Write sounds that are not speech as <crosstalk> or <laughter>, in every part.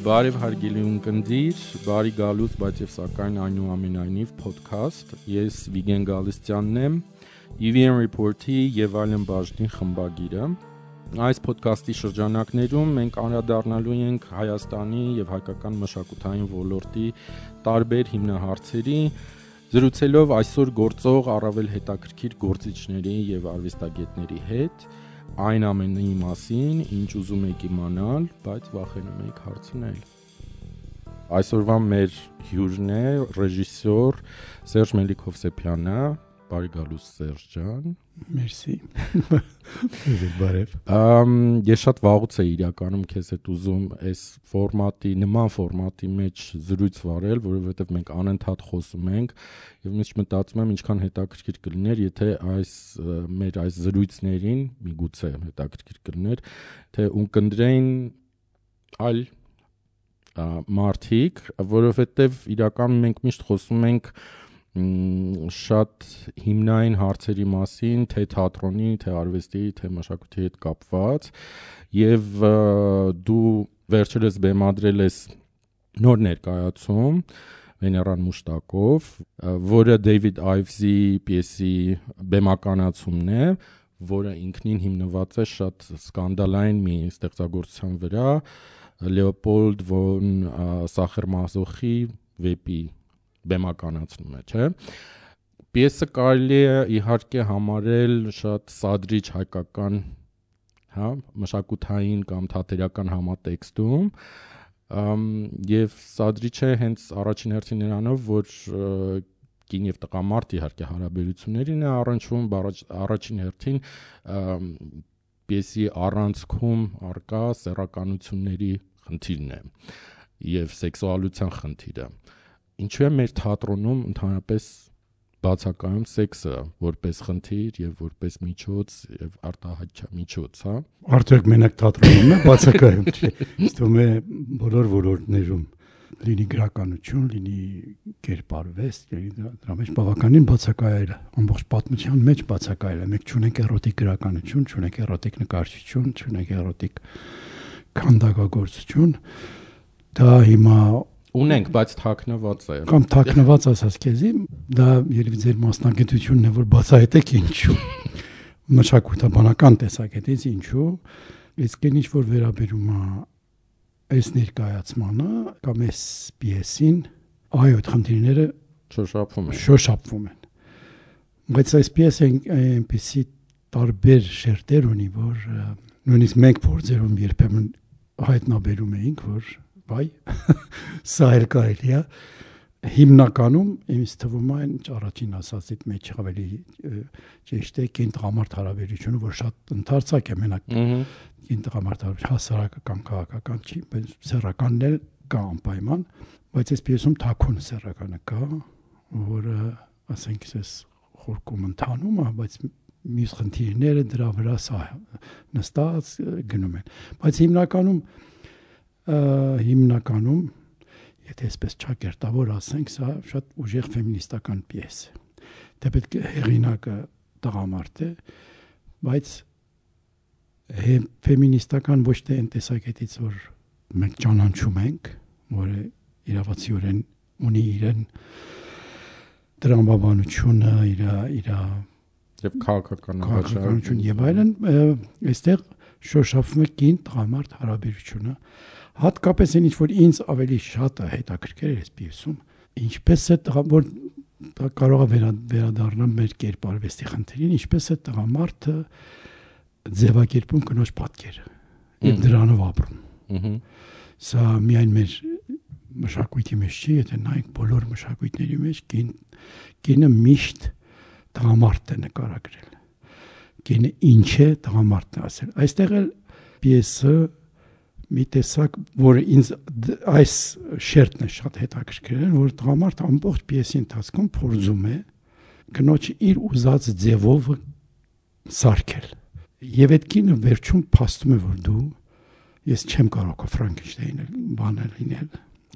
Բարև հարգելի ունկնդիր, բարի գալուց, բայց եւ սակայն այնուամենայնիվ ոդքասթ։ Ես Վիգեն Գալստյանն եմ, EVN Report-ի եւ այլն բաժնի խմբագիրը։ Այս ոդքասթի շրջանակներում մենք անդրադառնալու ենք Հայաստանի եւ հայկական մշակութային ոլորտի տարբեր հիմնահարցերի, զրուցելով այսօր գործող առավել հետաքրքիր գործիչների եւ արվեստագետների հետ այն ամենի մասին, ինչ ուզում եք իմանալ, բայց վախենում եք հարցնել։ Այսօրվա մեր հյուրն է ռեժիսոր Սերժ Մելիքովսեփյանը, Բարի գալուս Սերժ ջան։ Մերսի։ Բարև։ Ամ ես շատ վաղուց էի իրականում քեզ հետ ուզում այս ֆորմատի, նման ֆորմատի մեջ զրույց վարել, որովհետև մենք անընդհատ խոսում ենք եւ ես մտածում եմ ինչքան հետաքրքիր կլիներ, եթե այս մեր այս զրույցներին միգուցե հետաքրքիր կլիներ, թե ունկնդրեին այլ մարտիկ, որովհետև իրականում մենք միշտ խոսում ենք շատ հիմնային հարցերի մասին, թե թատրոնի, թե արվեստի, թե մշակույթի հետ կապված եւ դու վերջերս բեմադրել ես նոր ներկայացում Վեներան Մուշտակով, որը Դեյվիդ Այվզի պիեսի բեմականացումն է, որը ինքնին հիմնված է շատ սկանդալային մի ստեղծագործության վրա, Լեոպոլդ վոն Սախերմազոխի վեպի բեմականացնում է, չէ՞։ Պիեսը կարելի է իհարկե համարել շատ սադրիչ հայկական, հա, մշակութային կամ թատերական համատեքստում, եւ սադրիչ է հենց առաջին հերթին նրանով, որ կին եւ տղամարդ իհարկե հարաբերություններին է առնչվում, առաջին հերթին պիեսի առանցքում արկա սեռականությունների խնդիրն է եւ սեքսուալության խնդիրը ինչու է մեր թատրոնում ընդհանրապես բացակայում սեքսը որպես խնդիր եւ որպես միջոց եւ արտահայտչա միջոց, հա։ Արդյոք մենակ թատրոնում է բացակայում, չէ։ Իստում է բոլոր ոլորտներում. Լինի գրականություն, լինի կերպարվեստ, լինի դրա մեջ բավականին բացակայել ամբողջ պատմության մեջ բացակայել է։ Մենք չունենք էրոտիկ գրականություն, չունենք էրոտիկ նկարչություն, չունենք էրոտիկ քանդակագործություն։ Դա հիմա Ունենք, բայց թաքնված է։ Կամ թաքնված ասած քեզի, դա երևի ձեր մասնագիտությունն է, որ բացահայտեք ինչու։ <laughs> Մշակութաբանական տեսակետից ինչու, իսկ այն ինչ որ վերաբերում է այս ներկայացմանը կամ այս պիեսին, այո, խնդիրները շոշափվում են։ Շոշափվում են։ Բայց այս պիեսը այնպեսի տարբեր շերտեր ունի, որ նույնիսկ մենք փորձերում երբեմն հայտնաբերում էինք, որ բայ սա էլ կարելի է հիմնականում ինձ թվում է այն առաջին ասածիդ մեջ ավելի ճիշտ է կենտղամարտ հարաբերությունը որ շատ ընդարձակ է մենակ կենտղամարտ հասարակական քաղաքական չի բայց սեռականն էլ կա անպայման բայց այս պիեսում թաքուն սեռականը կա որը ասենք ես խորքում ընթանում է բայց մյուս խնդիրները դրա վրա սա նստած գնում են բայց հիմնականում հիմնականում եթե այսպես ճակերտավոր ասենք, սա շատ ուժեղ ֆեմինիստական պիես է։ Դե պետք է հեղինակը տղամարդ է, բայց ֆեմինիստական ոչ թե այն տեսակետից, որ մենք ճանաչում ենք, որը իրավացիորեն ունի իրեն դրամաբանությունը, իր իր եւ քաղաքական հավաքականություն եւ այլն, այստեղ շոշափվում է կին տղամարդ հարաբերությունը հատկապես այն ինչ որ ինձ ավելի շատ է հետաքրքրել այս պիեսում ինչպես է որ կարող է վերա, վերադառնալ մեր կերպարվեստի խնդրին ինչպես է տղամարդը ձևակերպում կնոջ պատկերը եւ դրանով ապրում սա միայն մեր մշակույթի մեջ չի եթե նայենք բոլոր մշակույթների մեջ կին կինը միշտ տղամարդ է նկարագրել կինը ինչ է տղամարդն ասել այստեղ էլ պիեսը մի տեսակ, որը ինձ այս շերտն է շատ հետաքրքրել, որ տղամարդը ամբողջ պիեսի ընթացքում փորձում է կնոջը իր ուզած ձևով սարքել։ Եվ այդ կինը վերջում փաստում է, որ դու ես չեմ կարող Ֆրանկենշտեյնը բանը լինել,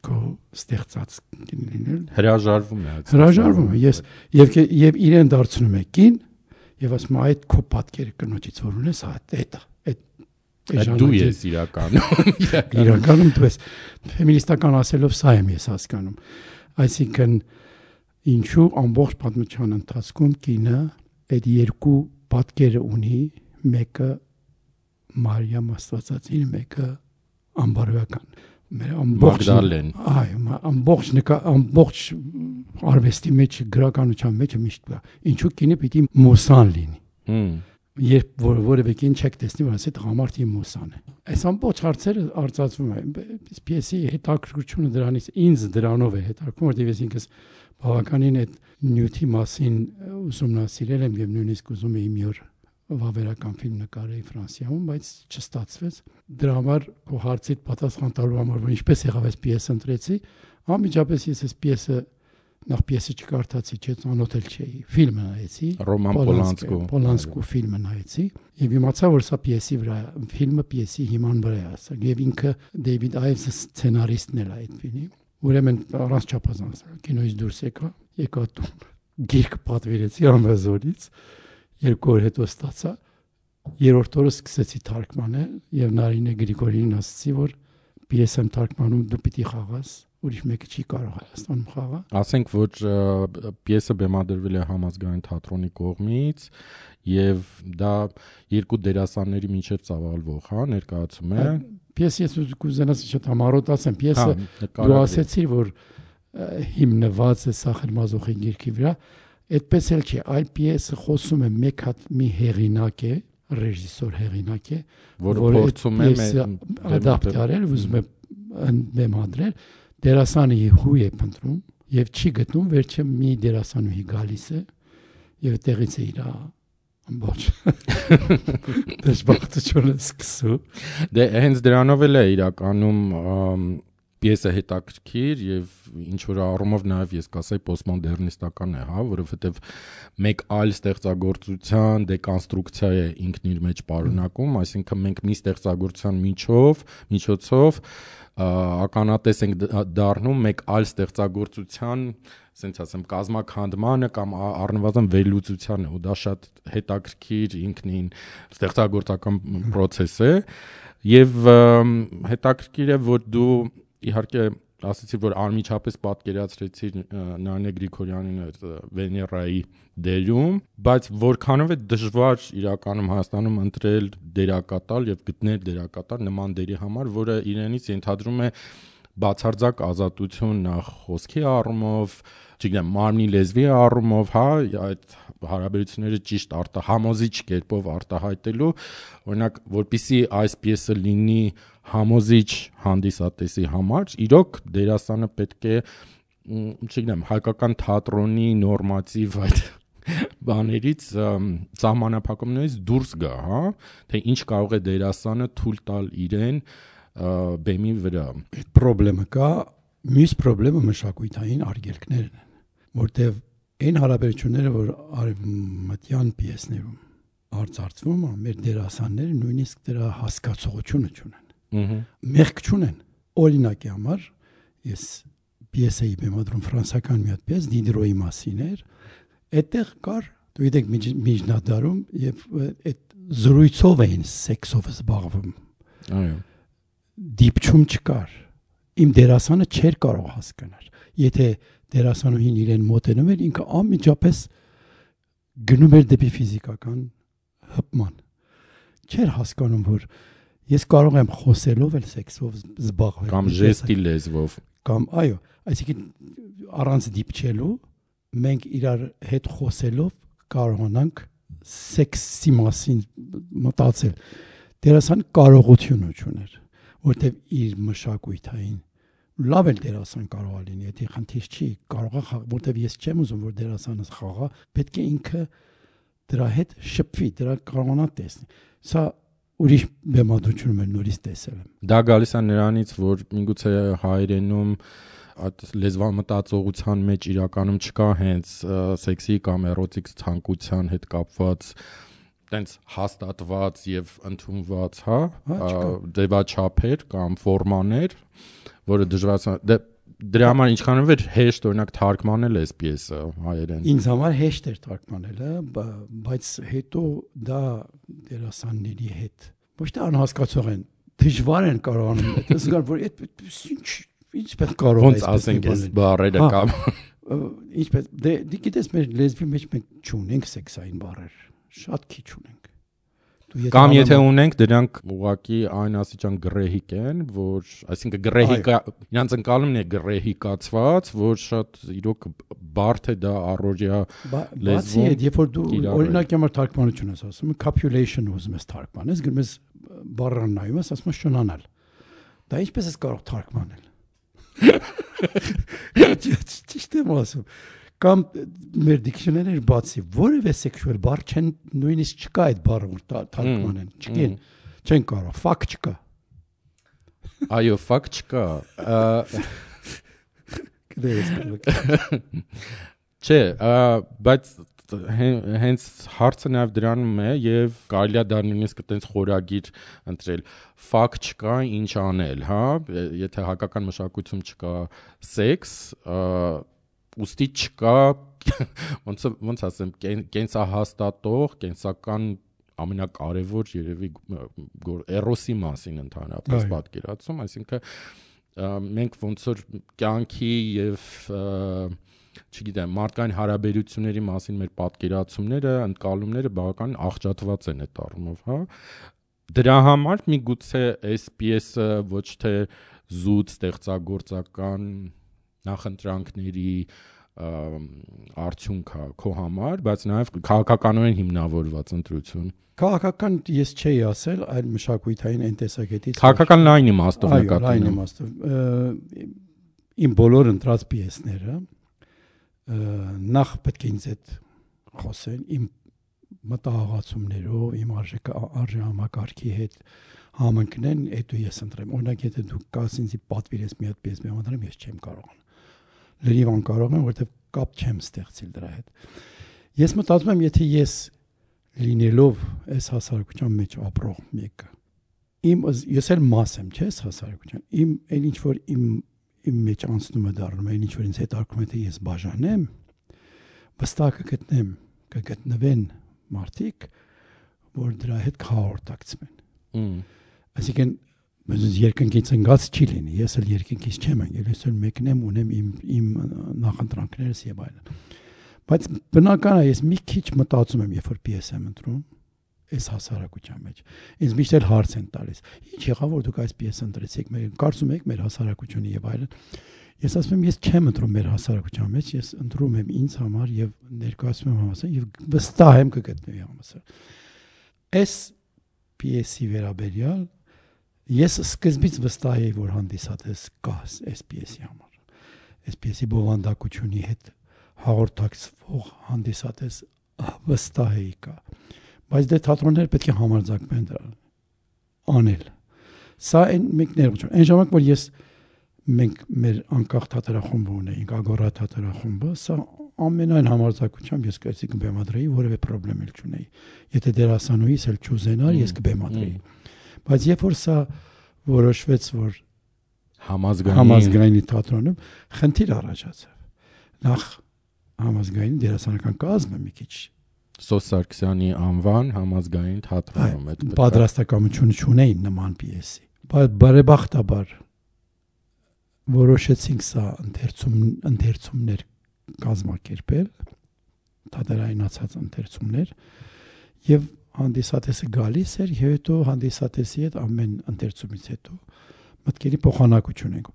քո ստեղծած լինել։ Հրաժարվում է այդ։ Հրաժարվում է։ Ես եւ եւ իրեն դարձնում է կին եւ ասում այդ քո պատկերը կնոջից որ ունես, հա, դա այդ Դու ես <laughs> իրականում։ Իրականում. դու ես. Ֆեմինիստական ասելով սա եմ ես հասկանում։ Այսինքն ինչու ամբողջ պատմության ընթացքում կինը այդ երկու պատկերը ունի, մեկը Մարիամ Աստվածածին, մեկը ամբարոյական մեր ամբողջ Մագդալեն։ այո ամբողջ ամբողջ արվեստի մեջ գրականության մեջ միշտ կա ինչու կինը պիտի մուսան լինի Հմ։ երբ որ որևէ կին չեք տեսնի որ ասի տղամարդի մուսան է այս ամբողջ հարցերը արծածվում են այս պիեսի հետաքրքրությունը դրանից ինձ դրանով է հետաքրքրում որտեղ ես ինքս բավականին այդ նյութի մասին ուսումնասիրել եմ եւ նույնիսկ ուզում եմ մի օր վավերական ֆիլմ նկարեի Ֆրանսիայում, բայց չստացվեց։ Դրա համար քո հարցիդ պատասխան տալու համար, որ ինչպես եղավ այս պիեսը ընտրեցի, անմիջապես ես այս պիեսը նախ պիեսը չկարդացի, չէ, ծանոթել չէի։ Ֆիլմը նայեցի։ Ռոման Պոլանսկու։ Պոլանսկու ֆիլմը նայեցի եւ իմացա, որ սա պիեսի վրա, ֆիլմը պիեսի հիման վրա է ասել եւ ինքը Դեյվիդ Այվսը սցենարիստն է այդ ֆիլմի։ Ուրեմն առանց չափազանցել, կինոից դուրս եկա, եկա տուն։ Գիրք պատվիրեցի ամազորից երկու օր հետո ստացա երրորդ օրը սկսեցի թարգմանել եւ Նարինե Գրիգորյանին ասացի որ պիես եմ թարգմանում դու պիտի խաղաս ուրիշ մեկը չի կարող Հայաստանում խաղալ Ասենք որ պիեսը բեմադրվել է համազգային թատրոնի կողմից եւ դա երկու դերասանների միջև ծավալվող, հա, ներկայացում է։ պիեսը ես ուզ- կուզենաս շատ համառոտացեմ պիեսը Հա, դու ասեցիր որ հիմնված է Սախր Մազոխի գիրքի վրա այդպես էլ չի այլ պիեսը խոսում է մեկ հատ մի հեղինակ է ռեժիսոր հեղինակ է որը փորձում է պիեսը ադապտ արել, ուզում է բեմադրել, դերասանը հու է փնտրում եւ չի գտնում, վերջը մի դերասանուհի գալիս է եւ տեղից է իր ամբողջ <laughs> դժբախտությունը սկսում։ Դե հենց դրանով էլ է իրականում պիեսը հետաքրքիր եւ ինչ որ առումով նաեւ ես կասեի պոստմոդեռնիստական է, հա, որովհետեւ մեկ այլ ստեղծագործության դեկոնստրուկցիա է ինքն իր մեջ պարունակում, այսինքն մենք մի ստեղծագործության միջով, միջոցով ականատես ենք դառնում մեկ այլ ստեղծագործության ասենց ասեմ կազմակերպմանը կամ առնվազն վերլուծությանը ու դա շատ հետաքրքիր ինքնին ստեղծագործական process է եւ հետաքրքիր է որ դու իհարկե ասացի որ անմիջապես պատկերացրեցի Նանե Գրիգորյանին այդ Վեներայի դերում, բայց որքանով է դժվար իրականում Հայաստանում ընտրել դերակատար եւ գտնել դերակատար նման դերի համար, որը իրենից ենթադրում է բացարձակ ազատություն նախ խոսքի առումով, չգիտեմ, մարմնի լեզվի առումով, հա, այդ հարաբերությունները ճիշտ արտա համոզիչ կերպով արտահայտելու, օրինակ, որpիսի այս պիեսը լինի համոզիչ հանդիսատեսի համար, իրոք դերասանը պետք է չգիտեմ, հայկական թատրոնի նորմատիվ այդ բաներից ըմ, սահմանափակումներից դուրս գա, հա, թե ինչ կարող է դերասանը թույլ տալ իրեն բեմի վրա։ Այդ խնդրեմը կա, մյուս խնդրեմը մշակույթային արգելքներն են, որտեվ այն հարաբերությունները, որ արևմտյան պիեսներում արծարծվում է, մեր դերասանները նույնիսկ դրա հասկացողությունը չունեն։ մեղք չունեն։ Օրինակի համար ես պիեսեի բեմադրում ֆրանսական մի հատ պիես Դիդրոյի մասին էր։ Այդտեղ կար, դու գիտեք, միջ- միջնադարում եւ այդ զրույցով էին սեքսով զբաղվում։ Այո։ Դիպչում չկար։ Իմ դերասանը չէր կարող հասկանալ։ Եթե դերասանուհին իրեն մոտենում էր, ինքը անմիջապես գնում էր դեպի ֆիզիկական հպման։ Չէր հասկանում, որ ես կարող եմ խոսելով էլ սեքսով զբաղվել։ Կամ ժեստի լեզվով։ կամ այո, այսինքն առանց դիպչելու մենք իրար հետ խոսելով կարողանանք սեքսի մասին մտածել։ Դերասան կարողություն ուներ, որտեվ իր մշակույթային լավ էլ դերասան կարող է լինի, եթե խնդիր չի, կարող է որտեվ ես չեմ ուզում որ դերասանը խաղա, պետք է ինքը դրա հետ շփվի, դրա կարողանա տեսնի։ Սա ուրիշ բեմադրություն եմ նորից տեսել եմ։ Դա գալիս է նրանից, որ միգուցե հայրենում այդ լեզվամտածողության մեջ իրականում չկա հենց սեքսի կամ էրոտիկ ցանկության հետ կապված տենց հաստատված եւ ընդունված, հա, Հա, չկա։ ա, ձևաչափեր կամ ֆորմաներ, որը դժվար դե դրա համար ինչքանով է հեշտ օրինակ թարգմանել այս պիեսը հայերեն։ Ինձ համար հեշտ էր թարգմանելը, բա- բայց հետո դա դերասանների հետ ոչ թե անհասկացող են, դժվար են կարողանում այդ զգալ, որ այդ ինչ ինչպես կարող ոնց ասենք այս բառերը կամ ինչպես դե դի գիտես մեր լեզվի մեջ մենք չունենք սեքսային բառեր շատ քիչ ունենք Կամ եթե ունենք դրանք ուղակի այն աստիճան գրեհիկ են, որ այսինքն գրեհիկա իրանց ընկալումն է գրեհիկացված, որ շատ իրոք բարդ է դա առօրյա լեզվում։ Բացի այդ, երբ որ դու օրինակ համար թարգմանություն ես ասում, copulation ուզում ես թարգմանես, գրում ես բառան նայում ես, ասում ես շնանալ։ Դա ինչպես ես կարող թարգմանել։ Ճիշտ եմ ասում կամ մեր դիքշներներ բացի որևէ սեքշուալ բառ չեն նույնիսկ չկա այդ բառը որ թարգմանեն չկին չեն կարող ֆակ չկա այո ֆակ չկա <laughs> չէ բայց հենց հարցը նաև դրանում է եւ կարելի է դա նույնիսկ այտենց խորագիր ընտրել ֆակ չկա ինչ անել հա եթե հակական մշակույթում չկա սեքս ուստի չկա <laughs> ոնց ոնց ասեմ կենսահաստատող կենսական ամենակարևոր երևի էրոսի մասին ընդհանրապես պատկերացում, այսինքն մենք ոնց որ կյանքի եւ չգիտեմ, մարդկային հարաբերությունների մասին մեր պատկերացումները, ընկալումները բավական աղճատված են այդ առումով, հա։ Դրա համար միգուցե SPS-ը ոչ թե զուտ ստեղծագործական նախընտրանքների արդյունքա քո համար, բայց նաև քաղաքականորեն հիմնավորված ընտրություն։ Քաղաքական ես չէի ասել, այլ մշակութային այն տեսակետից։ Քաղաքական լայն իմաստով նկատում։ Լայն իմաստով։ Իմ բոլոր ընտրած պիեսները նախ պետք է ինձ այդ խոսեն, իմ մտահղացումներով, իմ արժեք արժե համակարգի հետ համընկնեն, այդ ու ես ընտրեմ։ Օրինակ, եթե դու կաս ինձ պատվիրես մի հատ պիես մեղադրեմ, ես չեմ կարողանում լրիվ անկարող եմ, որովհետև կապ չեմ ստեղծել դրա հետ։ Ես մտածում եմ, եթե ես լինելով այս հասարակության մեջ ապրող մեկը, իմ ես էլ մաս եմ, չէ՞, հասարակության։ Իմ այն ինչ որ իմ իմ մեջ անցնում է դառնում, այն ինչ որ ինձ հետ արկում է թե ես բաժանեմ, վստահ կգտնեմ, կգտնվեն մարդիկ, որ դրա հետ կհաղորդակցվեն։ Այսինքն Բայց երկնքից ընկած չի լինի։ Ես էլ երկնքից չեմ եկել, ես էլ մեկն եմ, ունեմ իմ իմ նախընտրանքներս եւ այլն։ Բայց բնական է, ես մի քիչ մտածում եմ, երբ որ պիես եմ ընտրում, այս հասարակության մեջ։ Ինձ միշտ էլ հարց են տալիս. Ինչ եղավ որ դուք այս պիես ընտրեցիք, մեր կարծում եք մեր հասարակությունը եւ այլն։ Ես ասում եմ, ես չեմ ընտրում մեր հասարակության մեջ, ես ընտրում եմ ինձ համար եւ ներկայացում եմ համասար եւ վստահ եմ կգտնվի համասար։ Այս պիեսի վերաբերյալ Ես սկզբից վստահ էի, որ հանդիսատես կա պիեսի համար։ պիեսի բովանդակությունի հետ հաղորդակցվող հանդիսատես վստահ էի կա։ Բայց դե թատրոնները պետք է համարձակվեն դրան անել։ Սա այն մենք ներողություն։ Այն ժամանակ որ ես մենք մեր անկախ թատերախումբը ունեինք, Ագորա թատերախումբը, սա ամենայն համարձակությամբ ես կեցի կբեմադրեի, որևէ խնդրեմ չունեի։ Եթե դերասանուհիս էլ չուզենար, ես կբեմադրեի։ Բայց երբ որ սա որոշվեց, որ համազգային համազգայինի թատրոնում խնդիր առաջացավ։ Նախ համազգային դերասանական կազմը մի քիչ Սոս Սարգսյանի անվան համազգային թատրոնում այդ պատրաստակամություն չունեին նման պիեսի։ Բայց բարեբախտաբար որոշեցինք սա ընթերցում ընթերցումներ կազմակերպել թատերայնացած ընթերցումներ եւ հանդիսատեսը գալիս էր եւ հետո հանդիսատեսի հետ ամեն ընթերցումից հետո մտքերի փոխանակություն ենք։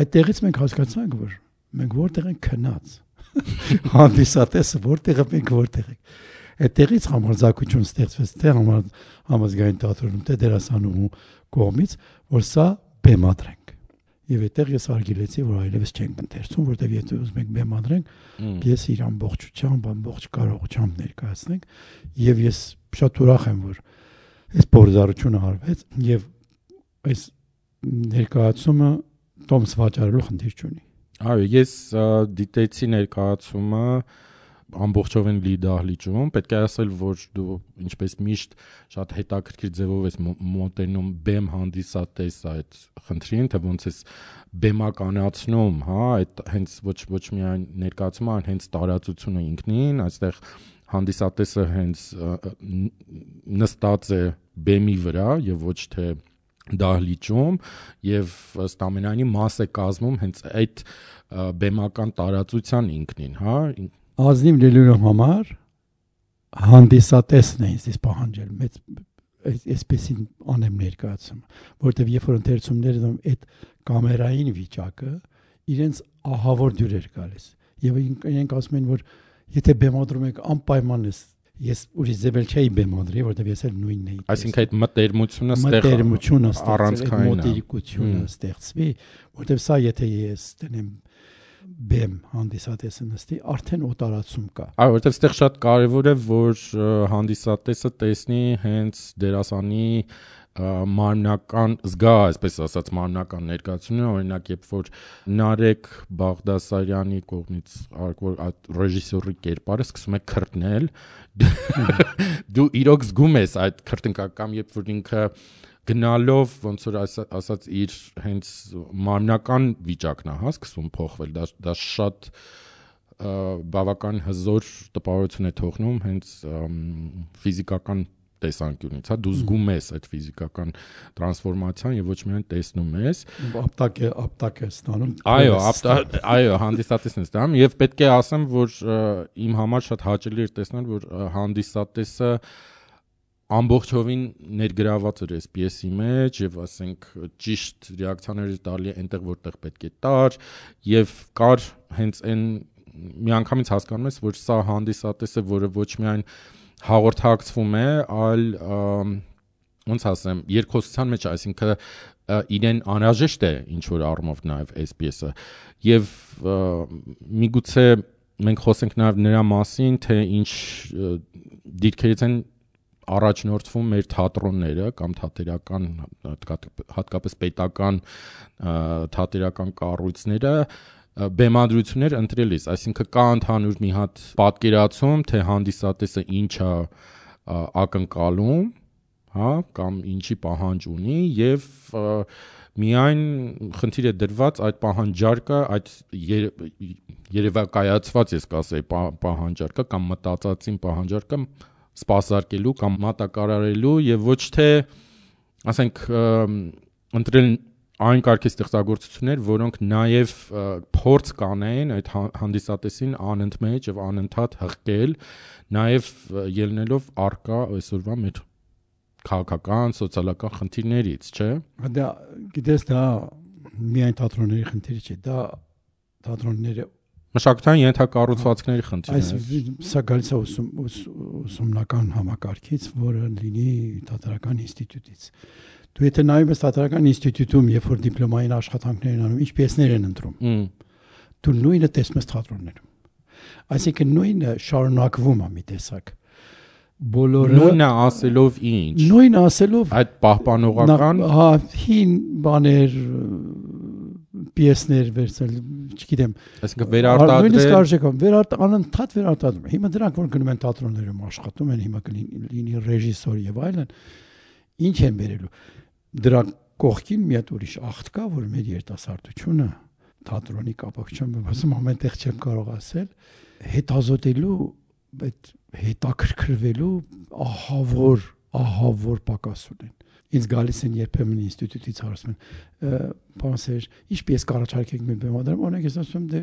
Այդտեղից մենք հասկացանք, որ մենք որտեղ ենք քնած։ <laughs> Հանդիսատեսը որտեղ է, մենք որտեղ ենք։ Այդտեղից համարձակություն ստեղծվեց թե համազգային թատրոնում, թե դերասանուհու կողմից, որ սա բեմադրենք։ Եվ այդտեղ ես արգելեցի, որ այլևս չենք ընթերցում, որտեղ եթե ուզում եք բեմադրենք, ես իր ամբողջությամբ, ամբողջ կարողությամբ ներկայացնենք, եւ ես շատ ուրախ եմ, որ այս փորձառությունը արվեց եւ այս ներկայացումը տոմս վաճառելու խնդիր չունի։ Այո, ես դիտեցի ներկայացումը ամբողջովին լի դահլիճում պետք է ասել որ դու ինչպես միշտ շատ հետաքրքիր ձևով ես մոտենում բեմ հանդիսատես այդ խնդրին թե ոնց էս բեմականացնում հա այդ հենց ոչ ոչ միայն ներկայացումը այլ հենց տարածությունը ինքնին այստեղ հանդիսատեսը հենց նստած է բեմի վրա եւ ոչ թե դահլիճում եւ ըստ ամենայնի մաս է կազմում հենց այդ բեմական տարածության ինքնին, հա։ Ազնիվ լինելու համար հանդիսատեսն է ինձ պահանջել մեծ այսպեսին անեմ ներկայացում, որտեվ երբ որ ընթերցումները այդ կամերային վիճակը իրենց ահավոր դյուրեր գալիս եւ իրենք ասում են որ եթե բեմադրում եք անպայման ես ես ուրիշ ձևել չէի բեմադրի, որտեվ ես էլ նույնն էի։ Այսինքն այդ մտերմությունը ստեղ մտերմությունը առանցքային մոտիկությունը ստեղծվի, որտեվ սա եթե ես տնեմ բեմ հանդիսատեսը նստի, արդեն օտարացում կա։ Այո, որտեվ այստեղ շատ կարևոր է, որ հանդիսատեսը տեսնի հենց դերասանի մարմնական զգա, այսպես ասած, մարմնական ներկայությունը, օրինակ, երբ որ Նարեկ Բաղդասարյանի կողմից արկոր այդ ռեժիսորի կերպարը սկսում է քրտնել, դու իրոք զգում ես այդ քրտինկական, երբ որ ինքը գնալով ոնց որ ասած իր հենց մարմնական վիճակն է, հա, սկսում փոխվել։ Դա դա շատ բավական հզոր տպավորություն է թողնում հենց ֆիզիկական տեսանկյունից, հա, դու զգում ես այդ ֆիզիկական տրանսֆորմացիան եւ ոչ միայն տեսնում ես։ Ապտակ է, ապտակ է ստանում։ Այո, այո, հանդիսատեսն է ստանում եւ պետք է ասեմ, որ իմ համար շատ հաճելի էր տեսնել, որ հանդիսատեսը ամբողջովին ներգրաված էր այս պիեսի մեջ եւ ասենք ճիշտ ռեակցիաներ տալի այնտեղ որտեղ պետք է տար եւ կար հենց այն միանգամից հասկանում ես որ սա հանդիսատես է որը ոչ միայն հաղորդակցվում է այլ ոնց ասեմ երկխոսության մեջ այսինքն իրեն անհրաժեշտ է ինչ որ առումով նաև այս պիեսը եւ միգուցե մենք խոսենք նաև նրա մասին թե ինչ դիրքերից են առաջնորդվում մեր թատրոնները կամ թատերական հատկապես պետական թատերական կառույցները բեմադրություններ ընտրելիս, այսինքն կա ընդհանուր մի հատ պատկերացում, թե հանդիսատեսը ինչա ակնկալում, հա, կամ ինչի պահանջ ունի եւ միայն խնդիր է դրված այդ պահանջարկը, այդ երևակայացված ես կասեի պահանջարկը կամ մտածածին պահանջարկը սпасարկելու կամ մատակարարելու եւ ոչ թե ասենք ընտրել այն կարգի ստեղծագործություններ, որոնք նաև փորձ կանեն այդ հա-, հանդիսատեսին անընդմեջ եւ անընդհատ հղկել, նաև ելնելով արկա այսօրվա մեր քաղաքական, սոցիալական խնդիրներից, չէ՞։ Դա գիտես դա միայն թատրոնների խնդիրը չէ, դա թատրոնները մշակութային ենթակառուցվածքների խնդիրն է։ Այս սա գալիս է ուսում ուսումնական համակարգից, որը լինի թատերական ինստիտուտից։ Դու եթե նայում ես թատերական ինստիտուտում, երբ որ դիպլոմային աշխատանքներ են անում, ինչ պիեսներ են ընտրում։ Դու նույնը տեսնում ես թատրոններում։ Այսինքն նույնը շարունակվում է մի տեսակ բոլորը նույնը ասելով ինչ նույն ասելով այդ պահպանողական հա հին բաներ պիեսներ վերցնել, չգիտեմ։ Այսինքն վերարտադրել։ Նույնիսկ արժեք վերարտ անընդհատ վերարտադրում։ Հիմա դրանք որ գնում են թատրոններում աշխատում են, հիմա կլինի ռեժիսոր եւ այլն, ինչ են վերելու։ Դրա կողքին մի հատ ուրիշ աղտ կա, որ մեր երիտասարդությունը թատրոնի կապակցությամբ ասում ամենտեղ չեմ կարող ասել, հետազոտելու այդ հետաքրքրվելու ահավոր ահավոր պակաս ունեն ինձ գալիս են երբեմն ինստիտուտից հարցում են բանսեր ինչպես կառաջարկենք մեր բեմադրում օրինակ ես ասում դե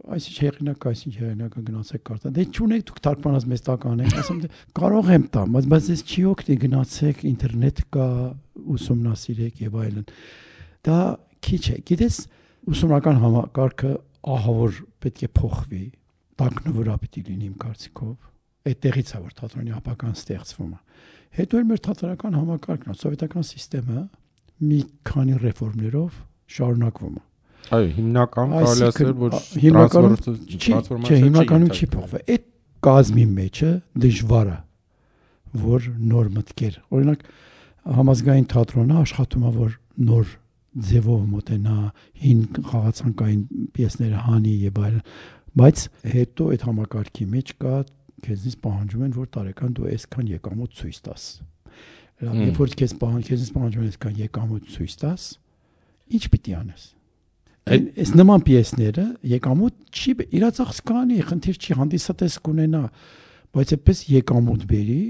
այսինչ հեղինակ այսինչ հեղինակ գնացեք կարտա դե չունեք դուք թարգմանած մեծ տական եք ասում դե կարող եմ տամ բայց բայց ես չի օգնի գնացեք ինտերնետ կա ուսումնասիրեք եւ այլն դա քիչ է գիտես ուսումնական համակարգը ահավոր պետք է փոխվի տակնվրա պիտի լինի իմ կարծիքով այդտեղից է որ թատրոնի ապական ստեղծվում է Հետո էլ մեր թատերական համակարգն, սովետական համակարգը մի քանի ռեֆորմներով շարունակվում է։ Այո, հիմնական կարելի ասել, որ տրանսֆորմացիա չէ, հիմնականում չի փոխվել։ Այդ կազմի մեջը դժվար է, որ նոր մտքեր։ Օրինակ համազգային թատրոնը աշխատում է, որ նոր ձևով մոտենա հին խաղացանկային պիեսները հանի եւ այլն, բայց հետո այդ համակարգի մեջ կա քեզնից պահանջում են, որ տարեկան դու այսքան եկամուտ ցույց տաս։ Լավ, երբ որ քեզ պահանջ, քեզնից պահանջում են այսքան եկամուտ ցույց տաս, ի՞նչ պիտի անես։ այս նման պիեսները եկամուտ չի իրա ծախս կանի, խնդիր չի հանդիսատես կունենա, բայց այդպես եկամուտ բերի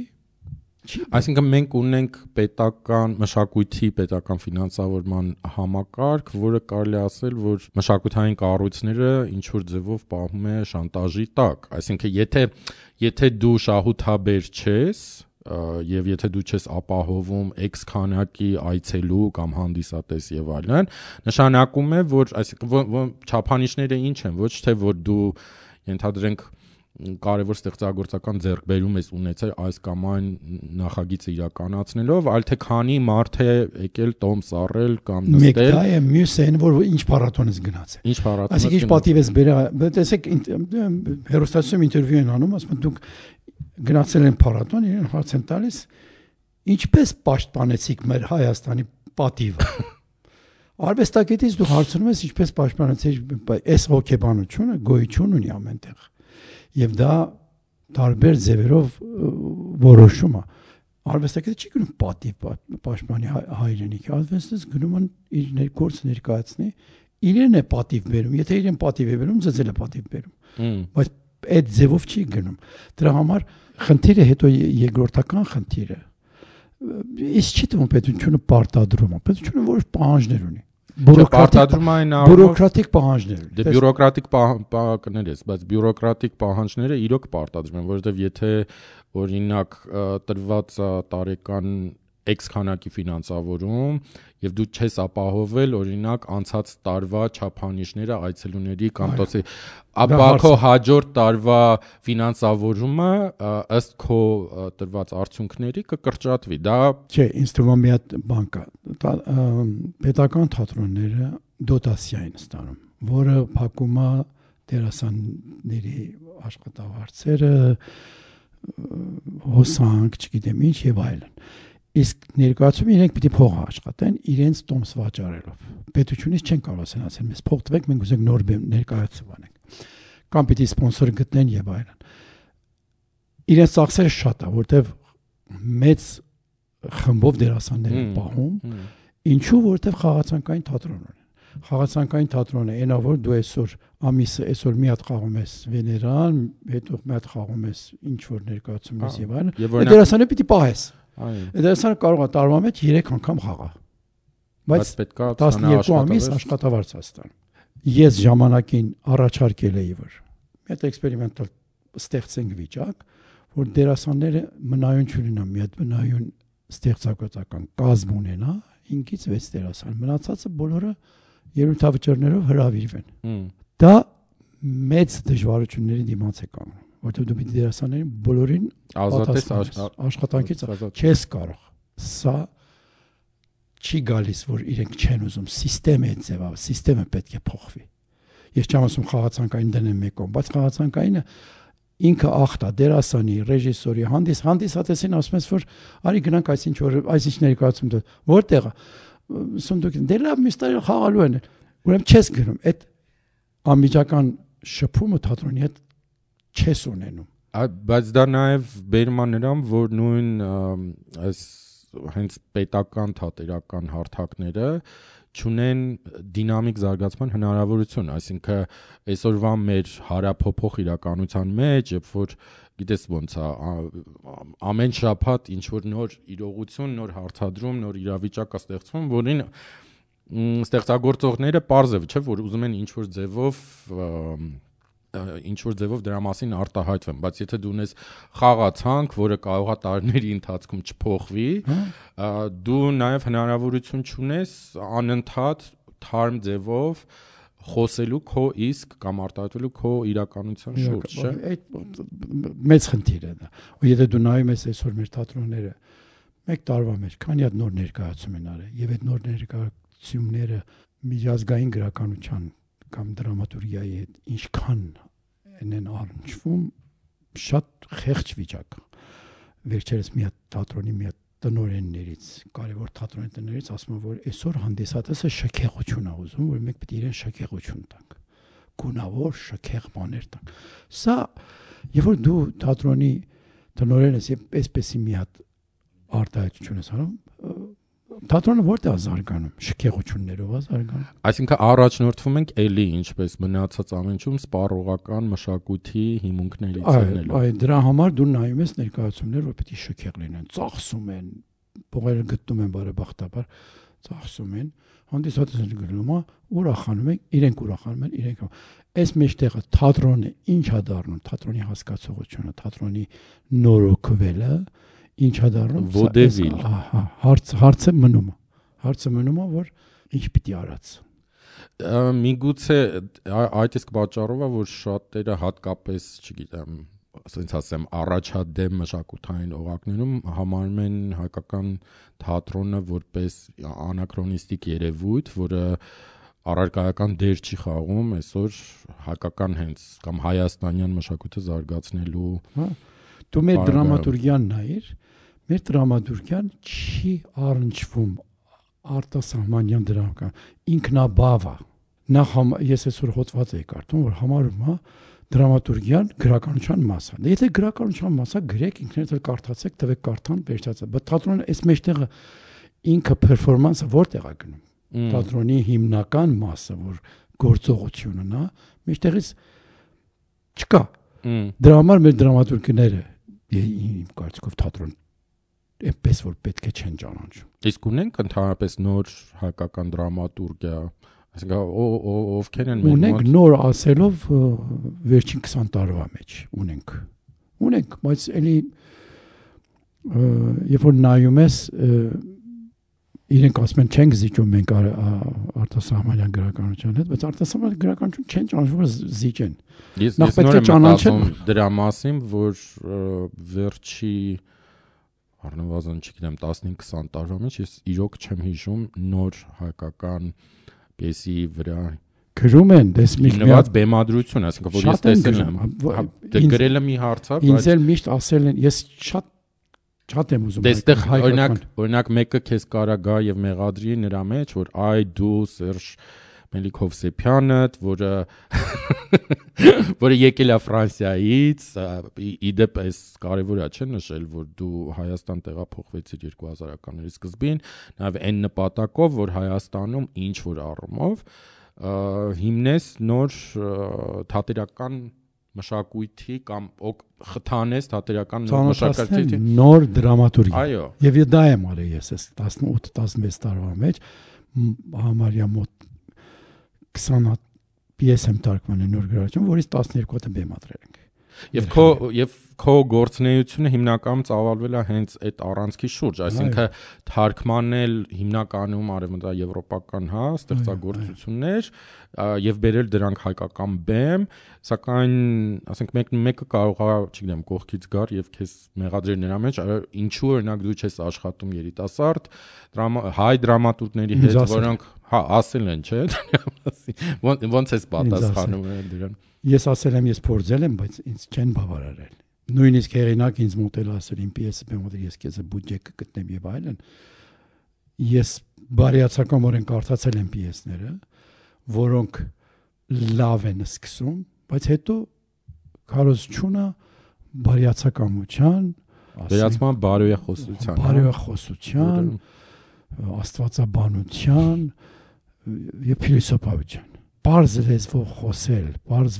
Այսինքն մենք ունենք պետական մշակույթի պետական ֆինանսավորման համակարգ, որը կարելի ասել, որ մշակութային կառույցները ինչ որ ձևով պահում է շանտաժի տակ։ Այսինքն եթե եթե դու շահութաբեր չես, եւ եթե դու չես ապահովում X քանակի այցելու կամ հանդիսատես եւ այլն, նշանակում է, որ այսինքն չափանիշները ինչ են, ոչ թե որ դու ենթադրենք կարևոր ստեղծագործական ձեռքբերում ես ունեցել այս կամ այն նախագիծը իրականացնելով, այլ թե քանի մարդ է եկել տոմ սառել կամ նստել։ Մեկ դա է, մյուսը այն որ ինչ փառատոն ես գնացել։ Ինչ փառատոն։ Այսինքն ինչ պատիվ ես բերել, տեսեք հերոստացիոն ինտերվյու են անում, ասում են դուք գնացել են փառատոն, իրեն հարց են տալիս, ինչպես պաշտպանեցիք մեր Հայաստանի պատիվը։ <laughs> Արվեստագետից դու հարցնում ես ինչպես պաշտպանեցիք այս հոգեբանությունը գոյություն ունի ամենտեղ եւ դա տարբեր ձևերով որոշում է արվեստագետը չի գնում պատիվ պաշտպանի հայրենիքի արվեստից գնում են իր ներկորց ներկայացնի իրեն է պատիվ բերում եթե իրեն պատիվ է բերում ծեծել է պատիվ բերում բայց այդ ձևով չի գնում դրա համար խնդիրը հետո երկրորդական խնդիրը իսկ չի թվում պետությունը պարտադրում պետությունը որոշ պահանջներ ունի բյուրոկրատիկ բյուրոկրատիկ պահանջներ։ Դե բյուրոկրատիկ պահանջներ, բայց բյուրոկրատիկ պահանջները իրոք պարտադրում են, որովհետև եթե օրինակ տրված տարեկան X քանակի ֆինանսավորում եւ դու չես ապահովել օրինակ անցած տարվա չափանիշները այցելուների կամ տոսի ապա քո հաջորդ տարվա ֆինանսավորումը ըստ քո տրված արդյունքների կկրճատվի դա չէ ինձ թվում մի հատ բան կա պետական թատրոնները դոտացիա են ստանում որը փակում է դերասանների աշխատավարձերը հոսանք, չգիտեմ ինչ եւ այլն իսկ ներկայացում իրենք պիտի փող աշխատեն իրենց տոմս վաճառելով պետությունից չեն կարող ասենացել մեզ փող տվեք մենք ուզենք նոր ներկայացում անենք կամ պիտի սպոնսոր գտնեն եւ այլն իրենց ծախսերը շատ է որտեվ մեծ խմբով դերասաններ են պահում ինչու որտեվ խաղացանկային թատրոն ունեն խաղացանկային թատրոնը այնա որ դու այսօր ամիսը այսօր մի հատ խաղում ես Վեներան, հետո մի հատ խաղում ես ինչ որ ներկայացում ես եւ այլն։ Դերասանը պիտի պահես։ Դերասանը կարող է տարվա մեջ 3 անգամ խաղա։ Բայց պետք է 12 ամիս աշխատավարձ աստան։ Ես ժամանակին առաջարկել էի որ մի հատ էքսպերիմենտալ ստեղծենք վիճակ, որ դերասանները մնայուն չունենան, մի հատ մնայուն ստեղծագործական կազմ ունենա, 5-ից 6 դերասան։ Մնացածը բոլորը երութավճռներով հրավիրվեն։ Դա մեծ դժվարությունների դիմաց է կանգնում որտեղ դու պիտի դերասաններին բոլորին ազատես աշխատանքից չես կարող սա չի գալիս որ իրենք չեն ուզում համակարգը ձևա համակարգը պետք է փոխվի ես չեմ ասում խաղացանկային դնեմ մեկում բայց խաղացանկայինը ինքը ախտա դերասանի ռեժիսորի հանդիս հանդիսատեսին ասում ես որ արի գնանք այսինչ որ այսինչ ներկայացում դու որտեղը սունդուկ դե լավ միստար խաղալու են ուրեմն չես գնում այդ անմիջական շփումը թատրոնի հետ չես ունենում բայց դա նաև բերում է նրան որ նույն այս հենց պետական թատերական հարթակները ճունեն դինամիկ զարգացման հնարավորություն, այսինքն այսօրվա մեր հարափոփող իրականության մեջ, երբ որ գիտես ոնց է ամեն շաբաթ ինչ որ նոր իրողություն, նոր հարցադրում, նոր իրավիճակ է ստեղծվում, որին ստեղծագործողները parzև, չէ՞ որ ուզում են ինչ որ ձևով ինչ որ ձևով դրա մասին արտահայտվեմ, բայց եթե դու ունես խաղացանք, որը կարողա տարիների ընթացքում չփոխվի, դու նաև հնարավորություն չունես անընդհատ թարմ ձևով խոսելու քո իսկ կամ արտահայտվելու քո իրականության շուրջ, չէ՞։ Այդ մեծ խնդիր է դա։ Ու եթե դու նայում ես այսօր մեր թատրոնները, մեկ տարվա մեջ քանի հատ նոր ներկայացում են արել եւ այդ նոր ներկայացումները միջազգային գրականության կամ դրամատուրգիայի հետ ինչքան են առնչվում շատ խեղճ վիճակ վերջերս մի հատ թատրոնի մի հատ տնորեններից կարևոր թատրոնի տնորենից ասում են որ այսօր հանդիսատեսը շքեղություն է ուզում որ մենք պետք է իրեն շքեղություն տանք գունավոր շքեղ բաներ տանք սա երբ որ դու թատրոնի տնորեն ես եւ այսպեսի մի հատ արտահայտություն ես անում թատրոնը որտեղ է զարգանում շքեղություններով է զարգանում Այսինքն առաջնորդվում ենք էլի ինչպես մնացած ամենջում սպառողական մշակույթի հիմունքներից ելնելով։ Այ դրա համար դու նայում ես ներկայացումներ, որ պետք է շքեղ լինեն, ծախսում են, փողերը գտնում են բարեբախտաբար, ծախսում են, հանդիսատեսը գրում է, ուրախանում են, իրենք ուրախանում են, իրենք այս մեջտեղը թատրոնը ինչա դառնում, թատրոնի հասկացողությունը, թատրոնի նորոգվելը, ինչա դառնում ոդեվիլ ահա հարց հարցը մնում հարցը մնում է որ ինչ պիտի արած միգուցե այդ իսկ պատճառով է որ շատերը հատկապես չգիտեմ ասենց ասեմ առաջադեմ մշակութային օղակներում համարում են հայկական թատրոնը որպես անակրոնիստիկ երևույթ, որը առարկայական դեր չի խաղում այսօր հայկական հենց կամ հայաստանյան մշակույթը զարգացնելու։ Հա։ Դու մեր դրամատուրգիան նայիր, մեր դրամատուրգիան չի առնչվում արտասահմանյան դրամական ինքնաբավ է նախ համ, ես այսօր հոդված էի կարդում որ համարում է դրամատուրգիան գրականության մաս է դե եթե գրականության մաս է գրեք ինքներդ էլ կարդացեք տվեք կարդան վերջացա բայց թատրոնը այս մեջտեղը ինքը պերֆորմանսը որտեղ է գնում թատրոնի հիմնական մասը որ գործողությունն է մեջտեղից չկա դրա համար մեր դրամատուրգները իմ կարծիքով թատրոն այնպես որ պետք է չեն ճանաչում։ Իսկ ունենք ընդհանրապես նոր հայկական դրամատուրգիա, այսինքն ովքեր են մեր ունենք նոր ասելով վերջին 20 տարվա մեջ ունենք։ Ունենք, բայց էլի երբ որ նայում ես իրենք ասում են չենք զիջում մենք արտասահմանյան գրականության հետ, բայց արտասահմանյան գրականություն չեն ճանաչում, զիջեն։ Ես ես նոր եմ մտածում դրա մասին, որ վերջի առնվազն չգիտեմ 15-20 տարվա մեջ ես իրոք չեմ հիշում նոր հայկական պիեսի վրա գրում են դες մի նված բեմադրություն, ասենք որ ես տեսել եմ։ հա, Դե գրելը մի հարց է, բայց ինձ էլ միշտ ասել են, ես շատ շատ եմ ուզում այստեղ օրինակ օրինակ մեկը քեզ կարա գա եւ մեղադրի նրա մեջ որ այ դու Սերժ Մելիք Հովսեփյանը, որը որը եկել է Ֆրանսիայից, իդեպ էս կարևոր է չէ նշել, որ դու Հայաստան տեղափոխվեցիր 2000-ականների սկզբին, նաև այն նպատակով, որ Հայաստանում ինչ որ առումով հիմնես նոր թատերական մշակույթի կամ խթանես թատերական մշակույթի նոր դրամատուրգիա։ Այո։ Եվ դա եմ արել ես այս 18-16 տարվա մեջ համարյա մոտ 20 հատ պիես եմ թարգմանել նոր գրություն, որից 12 հատը բեմադրել ենք։ Եվ քո եւ քո գործնեությունը հիմնականում ծավալվել է հենց այդ առանցքի շուրջ, այսինքն թարգմանել հիմնականում արևմտաեվրոպական, հա, ստեղծագործություններ եւ բերել դրանք հայկական բեմ, սակայն, ասենք մեկ մեկը կարող է, չգիտեմ, կողքից գար եւ քեզ մեղադրել նրա մեջ, ինչու օրինակ դու չես աշխատում երիտասարդ դրամա հայ դրամատուրգների հետ, որոնք հա ասել են, չէ՞, ոնց էս պատասխանում դրան ես ասել եմ ես փորձել եմ, բայց ինձ չեն բավարարել։ Նույնիսկ հերինակ ինձ մոտել ասել իմ պիեսը բեմոդել ես քեզ բյուջե կգտնեմ եւ այլն։ Ես բարիացակամորեն կարդացել եմ պիեսները, որոնք լավ են սկսում, բայց հետո կարոզչունը բարիացակամության, վերացման բարոյախոսության, բարոյախոսության, աստվածաբանության եւ փիլիսոփայության բարձ լեզվով խոսել, բարձ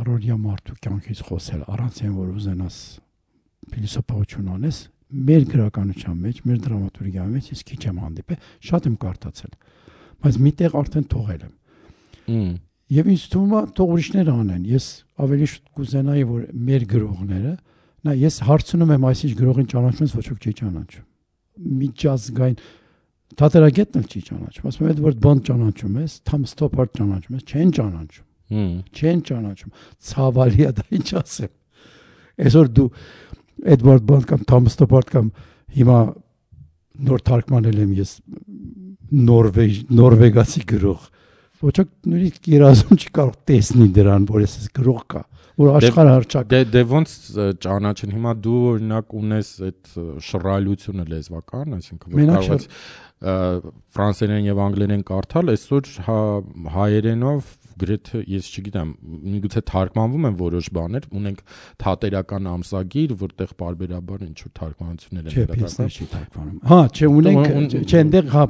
առօրյա մարդու կյանքից խոսել, առանց այն որ ուզենաս փիլիսոփայություն անես, մեր գրականության մեջ, մեր դրամատուրգիայի մեջ ես քիչ եմ հանդիպել, շատ եմ կարդացել, բայց միտեղ արդեն թողել եմ։ Եվ ինձ թվում է թող ուրիշները անեն։ Ես ավելի շուտ կուզենայի որ մեր գրողները, նա ես հարցնում եմ այսինչ գրողին ճանաչում ես ոչ ոք չի ճանաչում։ Միջազգային Թատերագետն էլ չի ճանաչում։ Ասում եմ, այդ որ բան ճանաչում ես, Թամ Ստոփարդ ճանաչում ես, չեն ճանաչում։ Հմ։ Չեն ճանաչում։ Ցավալի է դա ինչ ասեմ։ Այսօր դու Էդվարդ Բան կամ Թամ Ստոփարդ կամ հիմա նոր թարգմանել եմ ես նորվեգ նորվեգացի գրող ոչ նույնիսկ երազում չի կարող տեսնի դրան որ ես գրող կա որ դե- աշխարհ հարճակ դե դե ոնց ճանաչեն հիմա դու օրինակ ունես այդ շռայլությունը լեզվական այսինքն որ կարող ես ֆրանսերեն եւ անգլերեն կարդալ այսօր հա, հայերենով գրեթե ես չգիտեմ, միգուցե թարգմանվում են որոշ բաներ, ունենք թատերական ամսագիր, որտեղ բարբերաբար ինչ որ թարգմանություններ են վերադառնում։ Չի թարգմանում։ Հա, չէ, ունենք, չէ, այնտեղ հա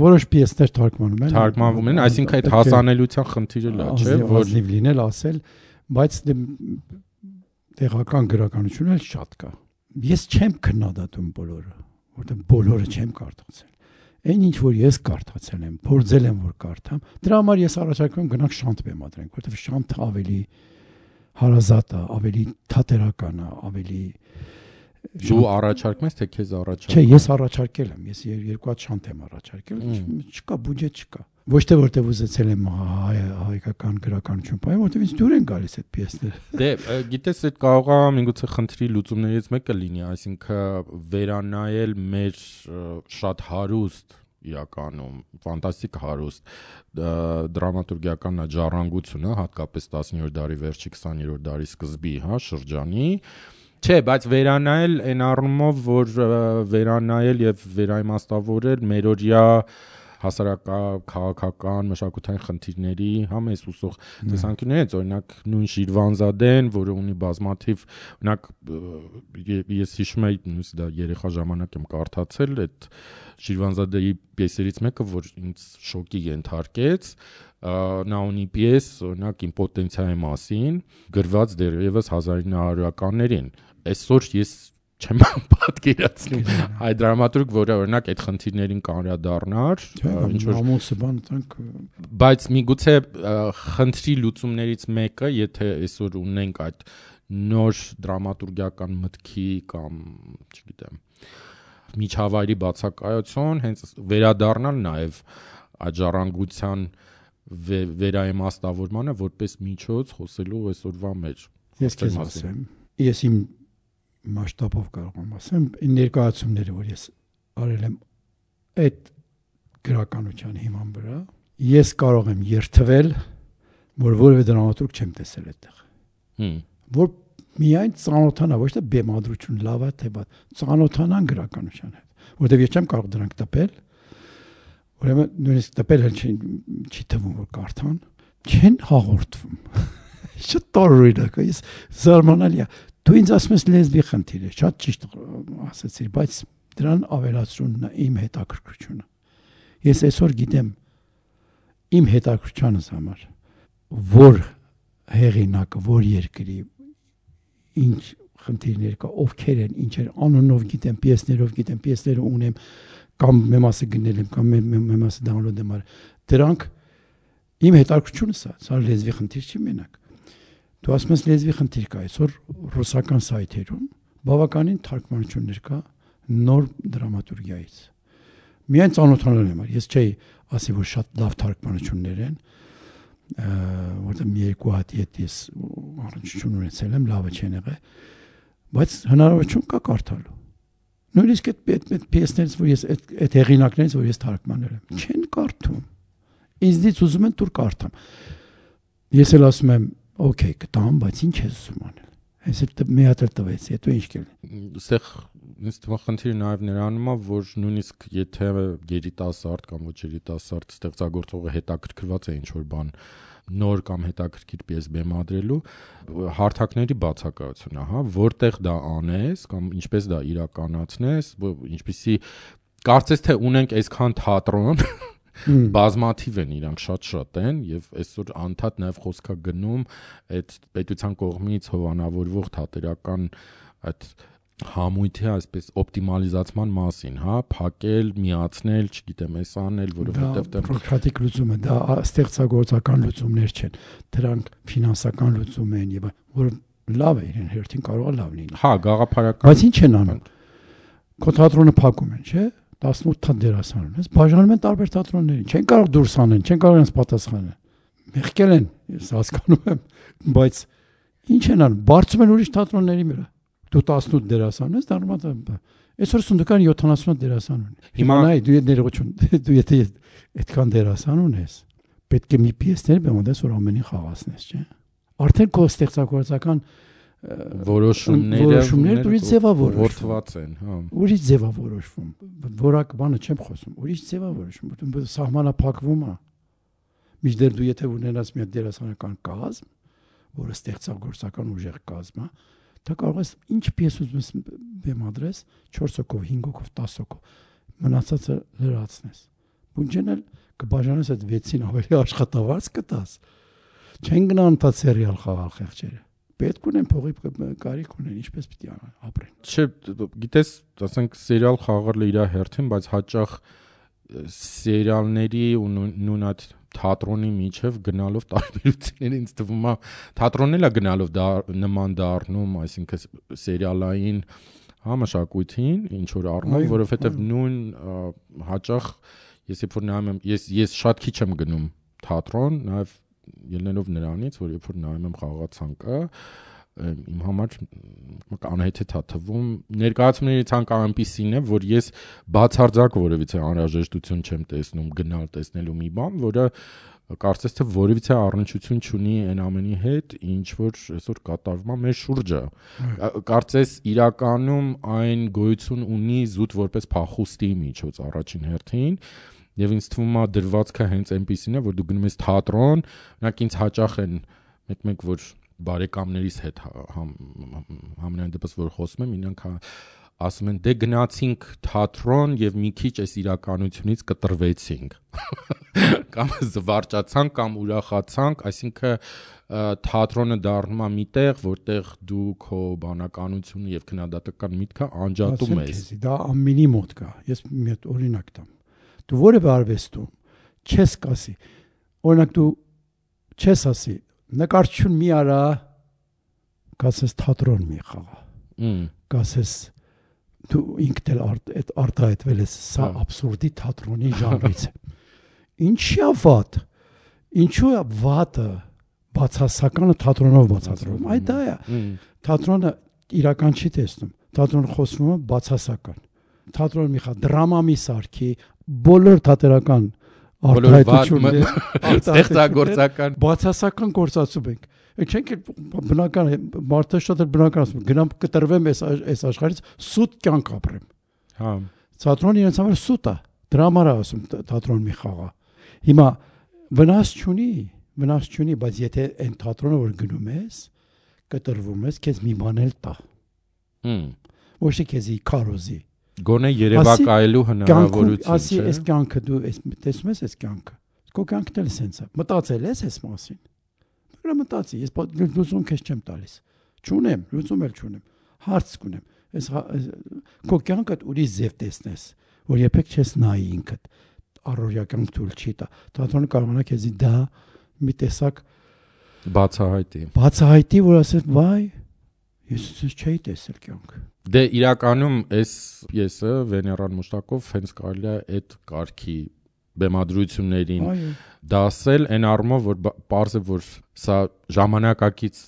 որոշ պիեսներ թարգմանում են։ Թարգմանվում են, այսինքն այդ հասանելիության խնդիրը լա, չէ, որ լինել ասել, բայց դե տեղական գրականությունը շատ կա։ Ես չեմ քննադատում բոլորը, որտեղ բոլորը չեմ կարդացել այն ինչ որ ես կարդացել եմ, փորձել եմ որ կարդամ, դրա համար ես առաջարկում գնանք շանտ բեմադրենք, որովհետև շանթը ավելի հարազատ է, ավելի թատերական է, ավելի Դու առաջարկում ես թե քեզ առաջարկում։ Չէ, ես առաջարկել եմ, ես երկու հատ շանտ եմ առաջարկել, չկա բյուջե չկա։ Ոչ թե որտեվ ուզեցել եմ հայ հայկական գրականություն պայեմ, որտեվ ինձ դուր են գալիս այդ պիեսները։ Դե, գիտես, այդ կարող է միգուցե խնդրի լուծումներից մեկը լինի, այսինքն վերանայել մեր շատ հարուստ իրականում ֆանտաստիկ հարուստ դրամատուրգիական աջառանգությունը հատկապես 19-րդ դարի վերջի 20-րդ դարի սկզբի, հա, շրջանի Չէ, բայց վերանայել այն առումով, որ վերանայել եւ վերայմաստավորել մերօրյա հասարակական, քաղաքական, մշակութային խնդիրների համ էս ուսող տեսանկյուններից, օրինակ նույն Շիրվանզադեն, որը ունի բազմաթիվ, օրինակ ես հիշում եմ, նույնիսկ դա երեխա ժամանակ եմ կարդացել, այդ Շիրվանզադեի պիեսերից մեկը, որ ինձ շոկի ենթարկեց, նա ունի պիես, օրինակ իմպոտենցիայի մասին, գրված դեռևս 1900-ականներին։ Այսօր ես չեմ պատկերացնում հայ դրամատուրգ, որը օրինակ այդ խնդիրներին կանրադառնար, ինչ որ ամուսը բան տանք, բայց միգուցե խնդրի լուծումներից մեկը, եթե այսօր ունենք այդ նոր դրամատուրգիական մտքի կամ, չգիտեմ, միջավայրի բացակայություն, հենց վերադառնալ նաև աջառանգության վերաիմաստավորմանը որպես միջոց խոսելու այսօրվա մեջ։ Ես քեզ ասեմ, ես իմ մասշտաբով կարող եմ ասեմ, ներկայացումները, որ ես արել եմ այդ գրականության հիման վրա, ես կարող եմ երթվել, որ որևէ դրամատուրգ չեմ տեսել այդտեղ։ Հմ։ Որ միայն ծանոթանա, ոչ թե բեմադրություն լավ է թե բաց, ծանոթանան գրականության հետ, որովհետև ես չեմ կարող դրանք տպել, ուրեմն նույնիսկ տպել էլ չի թվում որ կարդան, չեն հաղորդվում։ <laughs> Շատ տորորիդակ է, ես զարմանալի է։ Դու ինձ ասում ես լեզվի խնդիր է, շատ ճիշտ ասացիր, բայց դրան ավելացրունն է իմ հետաքրքրությունը։ Ես այսօր գիտեմ իմ հետաքրքրությանս համար որ հեղինակը, որ երկրի ինչ խնդիրներ կա, ովքեր են, ինչեր անունով գիտեմ, պիեսներով գիտեմ, պիեսները ունեմ, կամ մեմասը գնել եմ, կամ մեմասը դաունլոդ եմ արել։ Դրանք իմ հետաքրքրությունս է, սա լեզվի խնդիր չի մենակ։ Դու ասում ես լեզվի խնդիր կա այսօր ռուսական սայթերում բավականին թարգմանություններ կա նոր դրամատուրգիայից։ Միայն ծանոթանալ եմ, ես չէի ասի որ շատ լավ թարգմանություններ են, որտեղ մի երկու հատ ետ ես առնչություն ունեցել եմ, լավը չեն եղել, բայց հնարավորություն կա կարդալու։ Նույնիսկ այդ այդ պիեսներից, որ ես այդ այդ հեղինակներից, որ ես թարգմանել եմ, չեն կարդում։ Ինձնից ուզում են դուր կարդամ։ Ես էլ ասում եմ, օքեյ, կտամ, բայց ինչ ես ուզում անել։ Հենց էլ մի հատ էլ տվեց, հետո ինչ կլինի։ Այստեղ ինձ թվում է խնդիրը նաև նրանում է, որ նույնիսկ եթե երիտասարդ կամ ոչ երիտասարդ ստեղծագործողը հետաքրքրված է ինչ որ բան նոր կամ հետաքրքիր պիես բեմադրելու հարթակների բացակայությունն է, հա, որտեղ դա անես կամ ինչպես դա իրականացնես, ինչպիսի կարծես թե ունենք այսքան թատրոն <laughs> բազմաթիվ են իրանք շատ-շատ են եւ այսօր անդադ նաեւ խոսքա գնում այդ պետության կողմից հովանավորվող թատերական այդ համույթի այսպես օպտիմալիզացման մասին, հա, փակել, միացնել, չգիտեմ, էս անել, որովհետեւ դա բյուրոկրատիկ լուծում է, դա ստեղծագործական լուծումներ չեն։ Դրանք ֆինանսական լուծում են եւ որ լավ է իրեն հերթին կարող է լավ լինի։ Հա, գաղափարական։ Բայց ինչ են անում։ Քո թատրոնը փակում են, չէ՞։ 18 հատ դերասան ունես, բաժանում են տարբեր թատրոններին, չեն կարող դուրս անեն, չեն կարող նրանց պատասխանել։ Մեղքել են, ես հասկանում եմ, բայց ինչ են անում, բարձում են ուրիշ թատրոնների վրա։ Դու 18 դերասան ես, դառնում է Այսօր Սունդկան 70 դերասան ունի։ Հիմա նայ դու ետ ներողություն, <laughs> դու եթե այդքան դերասան ունես, պետք է մի պիեսներ բեմոդես որ ամենին խաղացնես, չէ՞։ Արդեն քո ստեղծագործական որոշումները որոշումները ուրիշ ձևավորված են, հա։ Ուրիշ ձևավորոշվում։ Որակ բանը չեմ խոսում, ուրիշ ձևավորոշում, որտեղ սահմանափակվում է։ Միջդեռ դու եթե ունենաս մի դերասանական կազմ, որը ստեղծագործական ուժեղ կազմ է, դա կարող ես ինչ պիես ուզում ես բեմադրես 4 հոգով, 5 հոգով, 10 հոգով մնացածը լրացնես։ Բունջենել կբաժանես այդ 6-ին ավելի աշխատավարձ կտաս։ Չեն գնա անտա սերիալ խաղալ խեղճերը պետք ունեն փողի կարիք ունեն, ինչպես պիտի ապրեն։ Չէ, գիտես, ասենք սերիալ խաղալը իր հերթին, բայց հաճախ սերիալների ու նույն այդ թատրոնի միջև գնալով տարբերություններ ինձ թվում է թատրոնն էլ է գնալով դա նման դառնում, այսինքն սերիալային համաշակույթին ինչ որ առնում, որովհետև նույն հաճախ ես երբ որ նայում եմ, ես ես շատ քիչ եմ գնում թատրոն, նաև ելնելով նրանից, որ երբ որ նայում եմ խաղացանկը, իմ համար անհեթեթ է թվում ներկայացումների ցանկը այնպեսին է որ ես բացարձակ որևիցե անհրաժեշտություն չեմ տեսնում գնալ տեսնելու մի բան որը կարծես թե որևիցե առնչություն չունի այն ամենի հետ ինչ որ այսօր կատարվում է մեր շուրջը կարծես իրականում այն գոյություն ունի զուտ որպես փախուստի միջոց առաջին հերթին եւ ինձ թվում է դրվածքը հենց այնպեսին է որ դու գնում ես թատրոն օրինակ ինձ հաճախ են մեկ-մեկ որ բարեկամներիս հետ համենայն դեպս որ խոսում եմ իրենք ասում են դե գնացինք թատրոն եւ մի քիչ այս իրականությունից կտրվեցինք <laughs> կամ զվարճացանք կամ ուրախացանք այսինքն թատրոնը դառնում է միտեղ որտեղ դու քո բանականությունը եւ քննադատական միտքը անջատում ես դա ամենի մոտ կա ես մի հատ օրինակ տամ դու որևէ արվեստում չես կասի օրինակ դու չես ասի նկարչություն մի արա կասես թատրոն մի խաղա կասես դու ինքդ էլ այդ արտահայտվել ես սա абսուրդի թատրոնի ժանրից ինչի է վատ ինչու է վատը բացասականը թատրոնով բացատրում այ դա է թատրոնը իրական չի տեսնում թատրոնը խոսվում է բացասական թատրոն մի խա դրամա մի սարքի բոլոր թատերական արտահայտությունները ստեղծագործական բացասական գործածում ենք չենք բնական մարդը շատ էլ բնական ասում գնամ կտրվեմ այս այս աշխարհից սուտ կյանք ապրեմ հա թատրոնը իրենց համար սուտ է դրամանա ասում թատրոն մի խաղա հիմա վնաս չունի վնաս չունի բայց եթե այն թատրոնը որ գնում ես կտրվում ես քեզ մի բան էլ տա հմ ոչ թե քեզի կարոզի Գոնե երևակայելու հնարավորություն, ասի այս կյանքը դու այս տեսնում ես այս կյանքը։ Քո կյանքն էլ սենց է։ Մտածել ես այս մասին։ Բրա մտածի, ես լուծում քեզ չեմ տալիս։ Չունեմ, լուծում էլ չունեմ։ Հարց կունեմ։ Այս քո կյանքը ուրիշ ձև տեսնես, որ երբեք չես նայի ինքդ։ Առօրյա կյանք թույլ չի տա։ Թատրոնը կարողանա քեզի դա մի տեսակ բացահայտի։ Բացահայտի, որ ասես, վայ, ես ես չէի տեսել կյանք։ Դե իրականում այս պիեսը Վեներան Մուշտակով հենց կարելի է այդ կարգի բեմադրություններին դասել այն առումով որ parz է որ սա ժամանակակից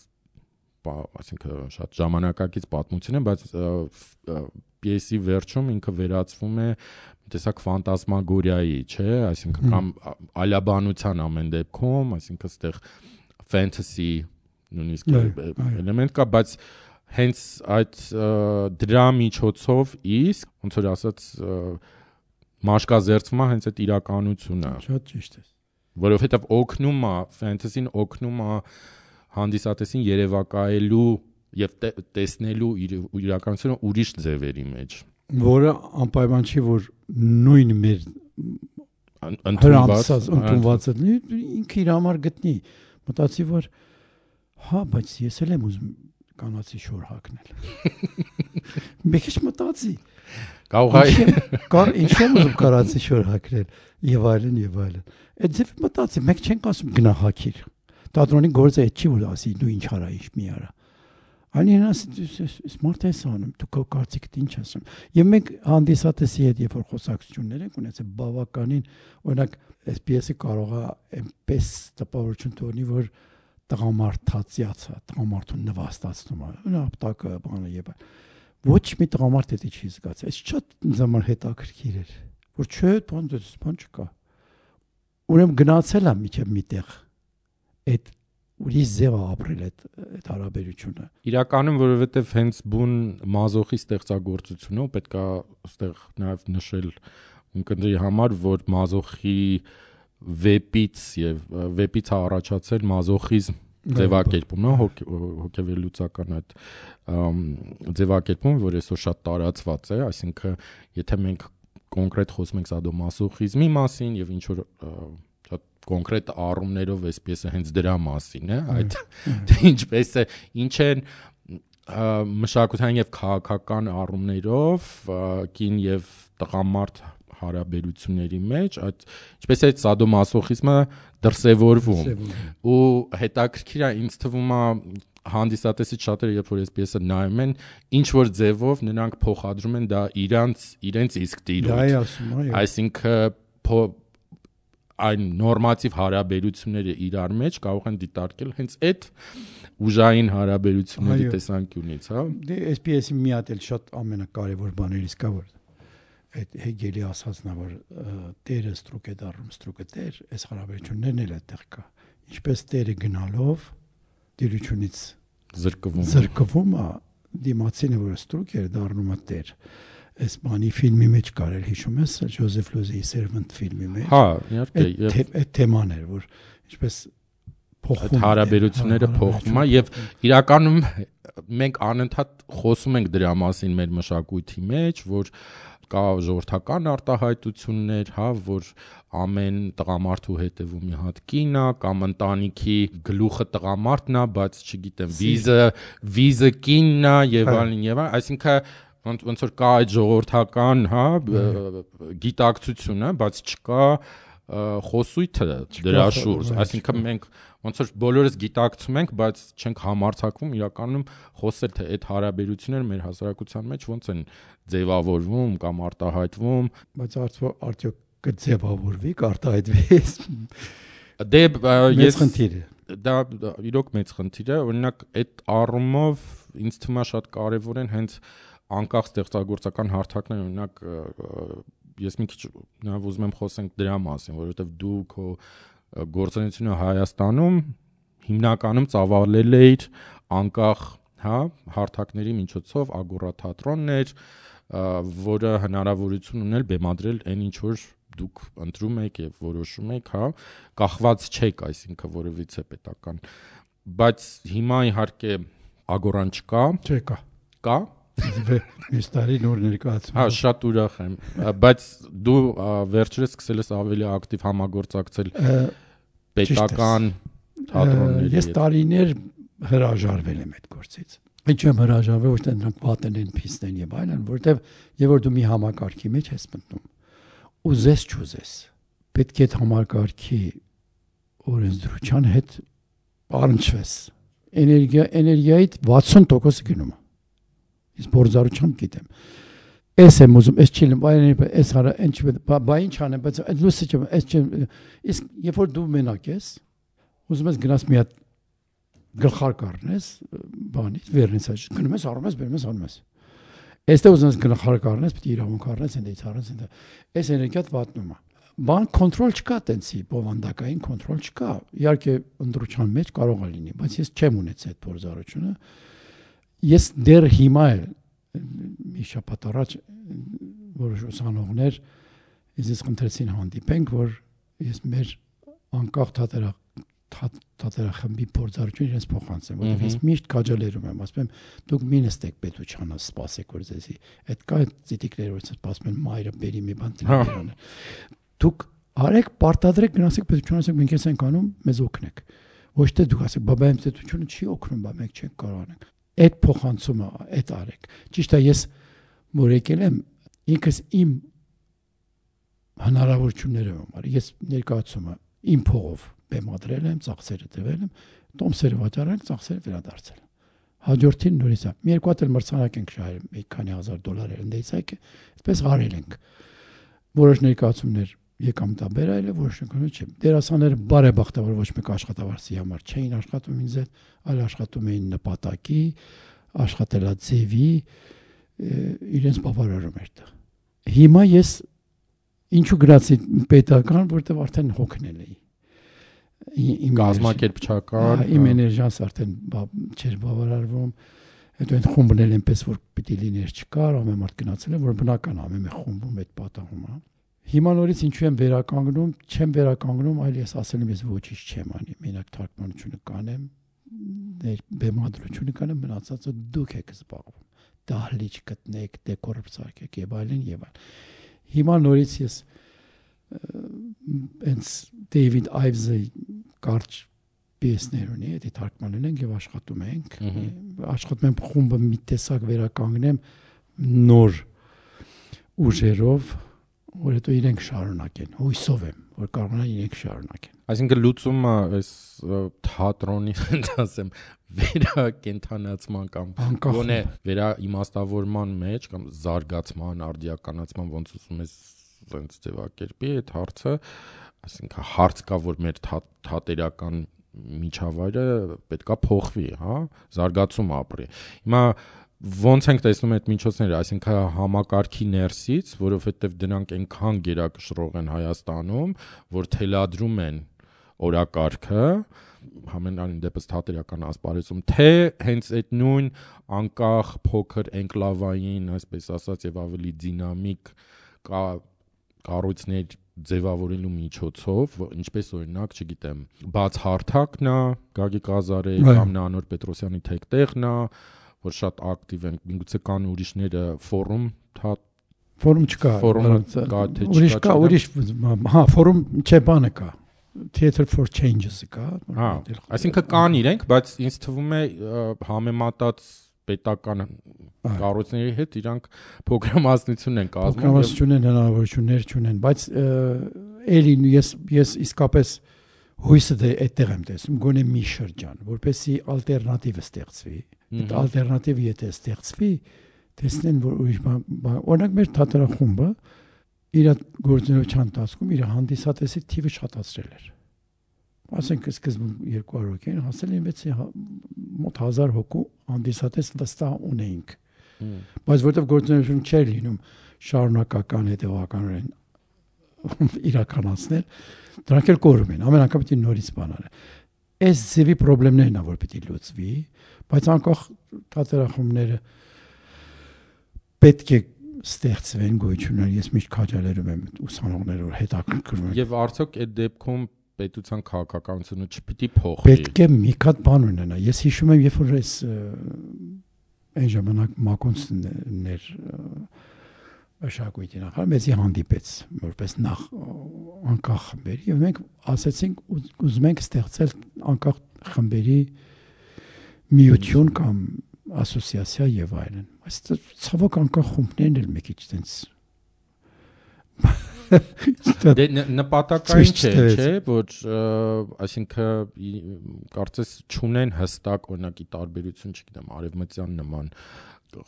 այսինքն շատ ժամանակակից պատմություն է բայց պիեսի վերջում ինքը վերածվում է տեսակ ֆանտազմագորիայի, չէ, այսինքն կամ ալաբանության ամեն դեպքում, այսինքն այդտեղ ֆենտասի նույնիսկ էլեմենտ կա, բայց հենց այդ դրա միջոցով իսկ ոնց որ ասած մաշկազերծվում է հենց այդ իրականությունը շատ ճիշտ է որովհետև օգնում է ֆենտեզին օգնում է հանդիսատեսին երևակայելու եւ տեսնելու իր իրականությունը ուրիշ ձևերի մեջ որը անպայման չի որ նույն մեր ընդունված ընդունված ինքը իր համար գտնի մտածի որ հա բայց ես էլ եմ ուզում կանացի շոր հակնել։ Մեկ ինչ մտածի։ Կարող է կար ինչ եմ ուզում կարացի շոր հակնել եւ այլն եւ այլն։ Այդ ձև մտածի, մեկ չենք ասում գնա հակիր։ Թատրոնի գործը այդ չի որ ասի դու ինչ արա, ինչ մի արա։ Այնին ասի smart ես անում, դու քո կարծիքդ ինչ ասում։ Եվ մենք հանդիսատեսի հետ երբ որ խոսակցություններ ենք ունեցել բավականին, օրինակ, պիեսը կարող է այնպես տպավորություն թողնի, որ տղամարդացիացը, տղամարդուն նվաստացնում է։ Նա ապտակը բանը եւ ոչ մի տղամարդ դա չի զգացել։ Այս շատ ինձ համար հետաքրքիր էր, որ չէ, բան դες բան չկա։ Ուրեմն գնացել է միջև միտեղ այդ ուրիշ ձև ապրել այդ այդ հարաբերությունը։ Իրականում որովհետև հենց բուն մազոխի ստեղծագործությունը պետքա այստեղ նաև նշել ունկնդրի համար, որ մազոխի վեպից եւ վեպից է առաջացել մազոխիզմ ձևակերպում, հա, հոգեվերլուծական այդ ձևակերպումը, որ այսօր շատ տարածված է, այսինքն եթե մենք կոնկրետ խոսում ենք սադոմասոխիզմի մասին եւ ինչ որ շատ կոնկրետ առումներով այս պիեսը հենց դրա մասին է, այդ <laughs> ինչպես է, ինչ են մշակութային եւ քաղաքական առումներով կին եւ տղամարդ հարաբերությունների մեջ այդ ինչպես է սադոմասոխիզմը դրսևորվում ու հետաքրքիր է ինձ թվում է հանդիսատեսից շատերը երբ որ այս պիեսը նայում են ինչ որ ձևով նրանք փոխադրում են դա իրանց իրենց իսկ այո այսինքն այն նորմատիվ հարաբերությունները իրար մեջ կարող են դիտարկել հենց այդ ուժային հարաբերությունների տեսանկյունից, հա։ Դե SPS-ի մի հատ էլ շատ ամենակարևոր բաներից կա որ այդ Հեգելի ասածն է որ տերը ստրուկ է դառնում ստրուկը տեր, այս հարաբերություններն էլ այդտեղ կա։ Ինչպես տերը գնալով դիրությունից զրկվում զրկվում է դիմացինը որ ստրուկ է դառնում է տեր այս բանի ֆիլմի մեջ կարել հիշում ես Ջոզեֆ Լոզեի Servant ֆիլմի մեջ հա իհարկե այդ թեման էր որ ինչպես փոխում հարաբերությունները հա, փոխում է եւ իրականում մենք անընդհատ խոսում ենք դրա մասին մեր մշակույթի մեջ որ կա ժողովրդական արտահայտություններ, հա, որ ամեն տղամարդու հետևում մի հատ կին է կամ ընտանիքի գլուխը տղամարդն է, բայց չգիտեմ, վիզը վիզը կինն է եւ հա։ այլն եւ այլն, այսինքն ոնց ոնց որ կա այդ ժողովրդական, հա, գիտակցությունը, բայց չկա խոսույթը դրա շուրջ, այսինքն մենք ոնց որ բոլորս գիտակցում ենք, բայց չենք համարցակվում իրականում խոսել թե այդ հարաբերությունները մեր հասարակության մեջ ոնց են ձևավորվում կամ արտահայտվում, բայց արդյոք կձևավորվի, կարտահայտվի։ Դե ես խնդիր է դա իրոք մեծ խնդիր է օրինակ այդ առումով ինձ թվում է շատ կարևոր են հենց անկախ ստեղծագործական հարթակներ օրինակ ես մի քիչ նաև ուզում եմ խոսենք դրա մասին որովհետև դու քո գործունեությունը Հայաստանում հիմնականում ծավալել էիր անկախ հա հարթակների միջոցով ագորա թատրոններ որը հնարավորություն ունել բեմադրել այն ինչ որ դուք ընտրում եք եւ որոշում եք, հա, կախված չեք, այսինքն որևիցե պետական։ Բայց հիմա իհարկե ագորան չկա։ Չկա։ Կա։ Այս տարի նոր ներկայացում։ Հա, շատ ուրախ եմ։ Բայց դու վերջերս սկսել ես ավելի ակտիվ համագործակցել պետական թատրոնների։ Ես տարիներ հրաժարվել եմ այդ գործից։ Ինչ եմ հրաժարվել, ոչ թե նրանք պատեն են փիստեն եւ այլն, որովհետեւ եւ որ դու մի համակարգի մեջ ես մտնում ուզես չուզես պետք է այդ համակարգի օրենսդրության հետ առնչվես էներգիա էներգիայից 60%-ը գնում է ես փորձառությամբ գիտեմ Էս եմ ուզում, էս չի լայն էս հարա ինչ բա ինչ անեմ, բայց այդ լույսը չէ, էս չէ։ Իսկ երբ որ դու մենակ ես, ուզում ես գնաս մի հատ գլխար կառնես, բանից վերնից աճ, գնում ես, առնում ես, բերում ես, անում ես։ Այստեղ ուզում ես գլխար կառնես, է իրավունք առնես, ից առնես, ընդ։ Այս էներգիատ վատնում է բան կոնտրոլ չկա տենցի բովանդակային կոնտրոլ չկա իհարկե ընդրության մեջ կարող է լինի բայց ես չեմ ունեցել այդ փորձառությունը ես դեռ հիմա էլ մի շաբաթ առաջ որոշ ուսանողներ ինձ խնդրեցին հանդիպենք որ ես մեր անկախ թատերախ թատերախմբի փորձառություն իրենց փոխանցեմ որովհետև ես միշտ քաջալերում եմ ասում եմ դուք մի նստեք պետությանը սպասեք որ ձեզի այդ կա ծիտիկներ որ սպասում են մայրը բերի մի բան ծիրանը դուք արեք պարտադրեք գնացեք պետությանը ասեք մենք էս ենք անում մեզ օգնեք ոչ թե դուք ասեք բաբա իմ պետությունը չի օգնում բա մենք չենք կարող անենք այդ փոխանցումը այդ արեք ճիշտ է ես որ եկել եմ ինքս իմ հնարավորությունները եմ արի ես ներկայացումը իմ փողով բեմադրել եմ, ծախսերը տվել եմ, տոմսերը վաճառել ծախսերը վերադարձել։ Հաջորդին նորից Մի երկու հատ էլ մրցանակ ենք շահել, մի քանի հազար դոլար ընդդեից այք, այդպես արել ենք։ Որոշ ներկայացումներ եկամտաբեր այլ է որոշ նկարը չէ։ Դերասանները բարեբախտաբար ոչ մեկ աշխատավարձի համար չէին աշխատում ինձ հետ, այլ աշխատում էին նպատակի, աշխատելաձևի իրենց բավարարում էր դա։ Հիմա ես ինչու գրացի պետական, որտեվ արդեն հոգնել էի իմ գազམ་ակերպչական իմ էներգիաս արդեն չէր բավարարվում հետո այդ խումբն էլ այնպես որ պիտի լիներ չկար ամեն մարդ գնացել է որ բնական ամեն մի խումբում այդ պատահում է Հիմա նորից ինչու եմ վերականգնում, չեմ վերականգնում, այլ ես ասել եմ ես ոչինչ չեմ անի, մենակ թարգմանությունը կանեմ, ներ բեմադրությունը կանեմ, մնացածը դուք եք զբաղվում։ Դահլիճ գտնեք, դեկոր սարքեք եւ այլն եւ այլն։ Հիմա նորից ես հենց Դեյվիդ Այվզը կարճ պիեսներ ունի, դա թարգմանել ենք եւ աշխատում ենք։ Աշխատում եմ խումբը մի տեսակ վերականգնեմ նոր ուժերով, որ հետո իրենք շարունակեն։ Հույսով եմ, որ կարողանան իրենք շարունակեն։ Այսինքն լուծումը այս թատրոնի, <laughs> ասեմ, վերակենթանացման կամ գոնե վերաիմաստավորման մեջ կամ զարգացման, արդիականացման ոնց ուզում ես այնց ձևակերպի այդ հարցը, այսինքն հարց կա, որ մեր թատերական միջավայրը պետքա փոխվի, հա, զարգացում ապրի։ Հիմա ոնց ենք տեսնում այդ միջոցները, այսինքն համակարգի ներսից, որովհետև դրանք այնքան գերակշռող են Հայաստանում, որ թելադրում են օրակարգը, համենայն դեպս թատերական ասպարեզում, թե հենց այդ նույն անկախ փոքր էնկլավային, այսպես ասած, եւ ավելի դինամիկ կա կառույցներ ձևավորելու միջոցով, ինչպես օրինակ, չգիտեմ, բաց հարթակն է, Գագիկ Ղազարե կամ Նանոր Պետրոսյանի թեկտեղն է, որ շատ ակտիվ են, միգուցե կան ուրիշները ֆորում, թա ֆորում չկա, ֆորումը կա թե չկա։ Ուրիշ կա, ուրիշ, հա, ֆորում չէ բանը կա։ Theater for Changes-ը կա։ Հա, այսինքն կան իրենք, բայց ինձ թվում է համեմատած պետական կառույցների հետ իրանք փոքրամասնություն են կազմում։ Փոքրամասնություն են հնարավորություններ չունեն, բայց էլի ես ես իսկապես հույսը դե այդտեղ եմ տեսնում, գոնե մի շրջան, որպեսի ալտերնատիվը ստեղծվի։ Այդ ալտերնատիվը եթե ստեղծվի, տեսնեն որ ուրիշ բան, օրինակ մեր թատերախումբը իր գործունեության ընթացքում իր հանդիսատեսի թիվը շատացրել էր ասենք սկզբում 200 հոգի են, հասել են 6 մոտ 1000 հոգու հանդիսատես վստահ ունեինք։ Բայց որտեվ գործունեություն չէր լինում շարունակական հետևականորեն <laughs> իրականացնել, դրանք էլ կորում են։ Ամեն անգամ պիտի նորից բան անել։ Այս ձևի խնդիրներն ա որ պիտի լուծվի, բայց անկախ թատերախումները պետք է ստեղծվեն գոյություններ։ Ես միշտ քաջալերում եմ ուսանողներով հետաքրքրում եմ։ Եվ արդյոք այդ դեպքում պետության քաղաքականությունը չպիտի փոխվի։ Պետք է մի հատ բան ունենա։ Ես հիշում եմ, երբ որ այս այն ժամանակ Մակոնցներ աշակույթի նախարար մեզի հանդիպեց որպես նախ անկախ խմբերի եւ մենք ասացինք ուզում ենք ստեղծել անկախ խմբերի միություն կամ ասոցիացիա եւ այլն բայց ցավոք անկախ խումբներն էլ մի քիչ տենց <laughs> Դե նպատակային չէ, չէ, որ այսինքն կարծես ճունեն հստակ օրինակի տարբերություն, չգիտեմ, արևմտյան նման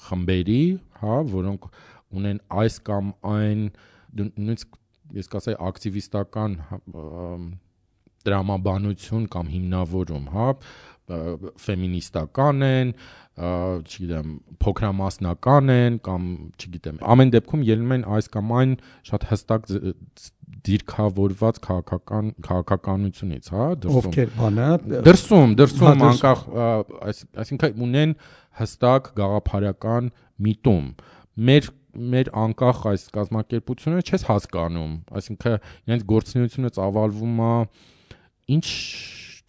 խմբերի, հա, որոնք ունեն այս կամ այն նույնիսկ ես կասեի ակտիվիստական դրամաբանություն կամ հիմնավորում, հա, ֆեմինիստական են, չգիտեմ, փոքրամասնական են կամ չգիտեմ, ամեն դեպքում ելնում են այս կամ այն շատ հստակ դիրքավորված քաղաքական քաղաքականությունից, հա, դրսում։ Ովքեր բանը դրսում, դրսում անկախ այսինքն ունեն հստակ գաղափարական միտում։ Մեր մեր անկախ այս կազմակերպությունը չես հասկանում, այսինքն իրենց գործունեությունը ծավալվում է ինչ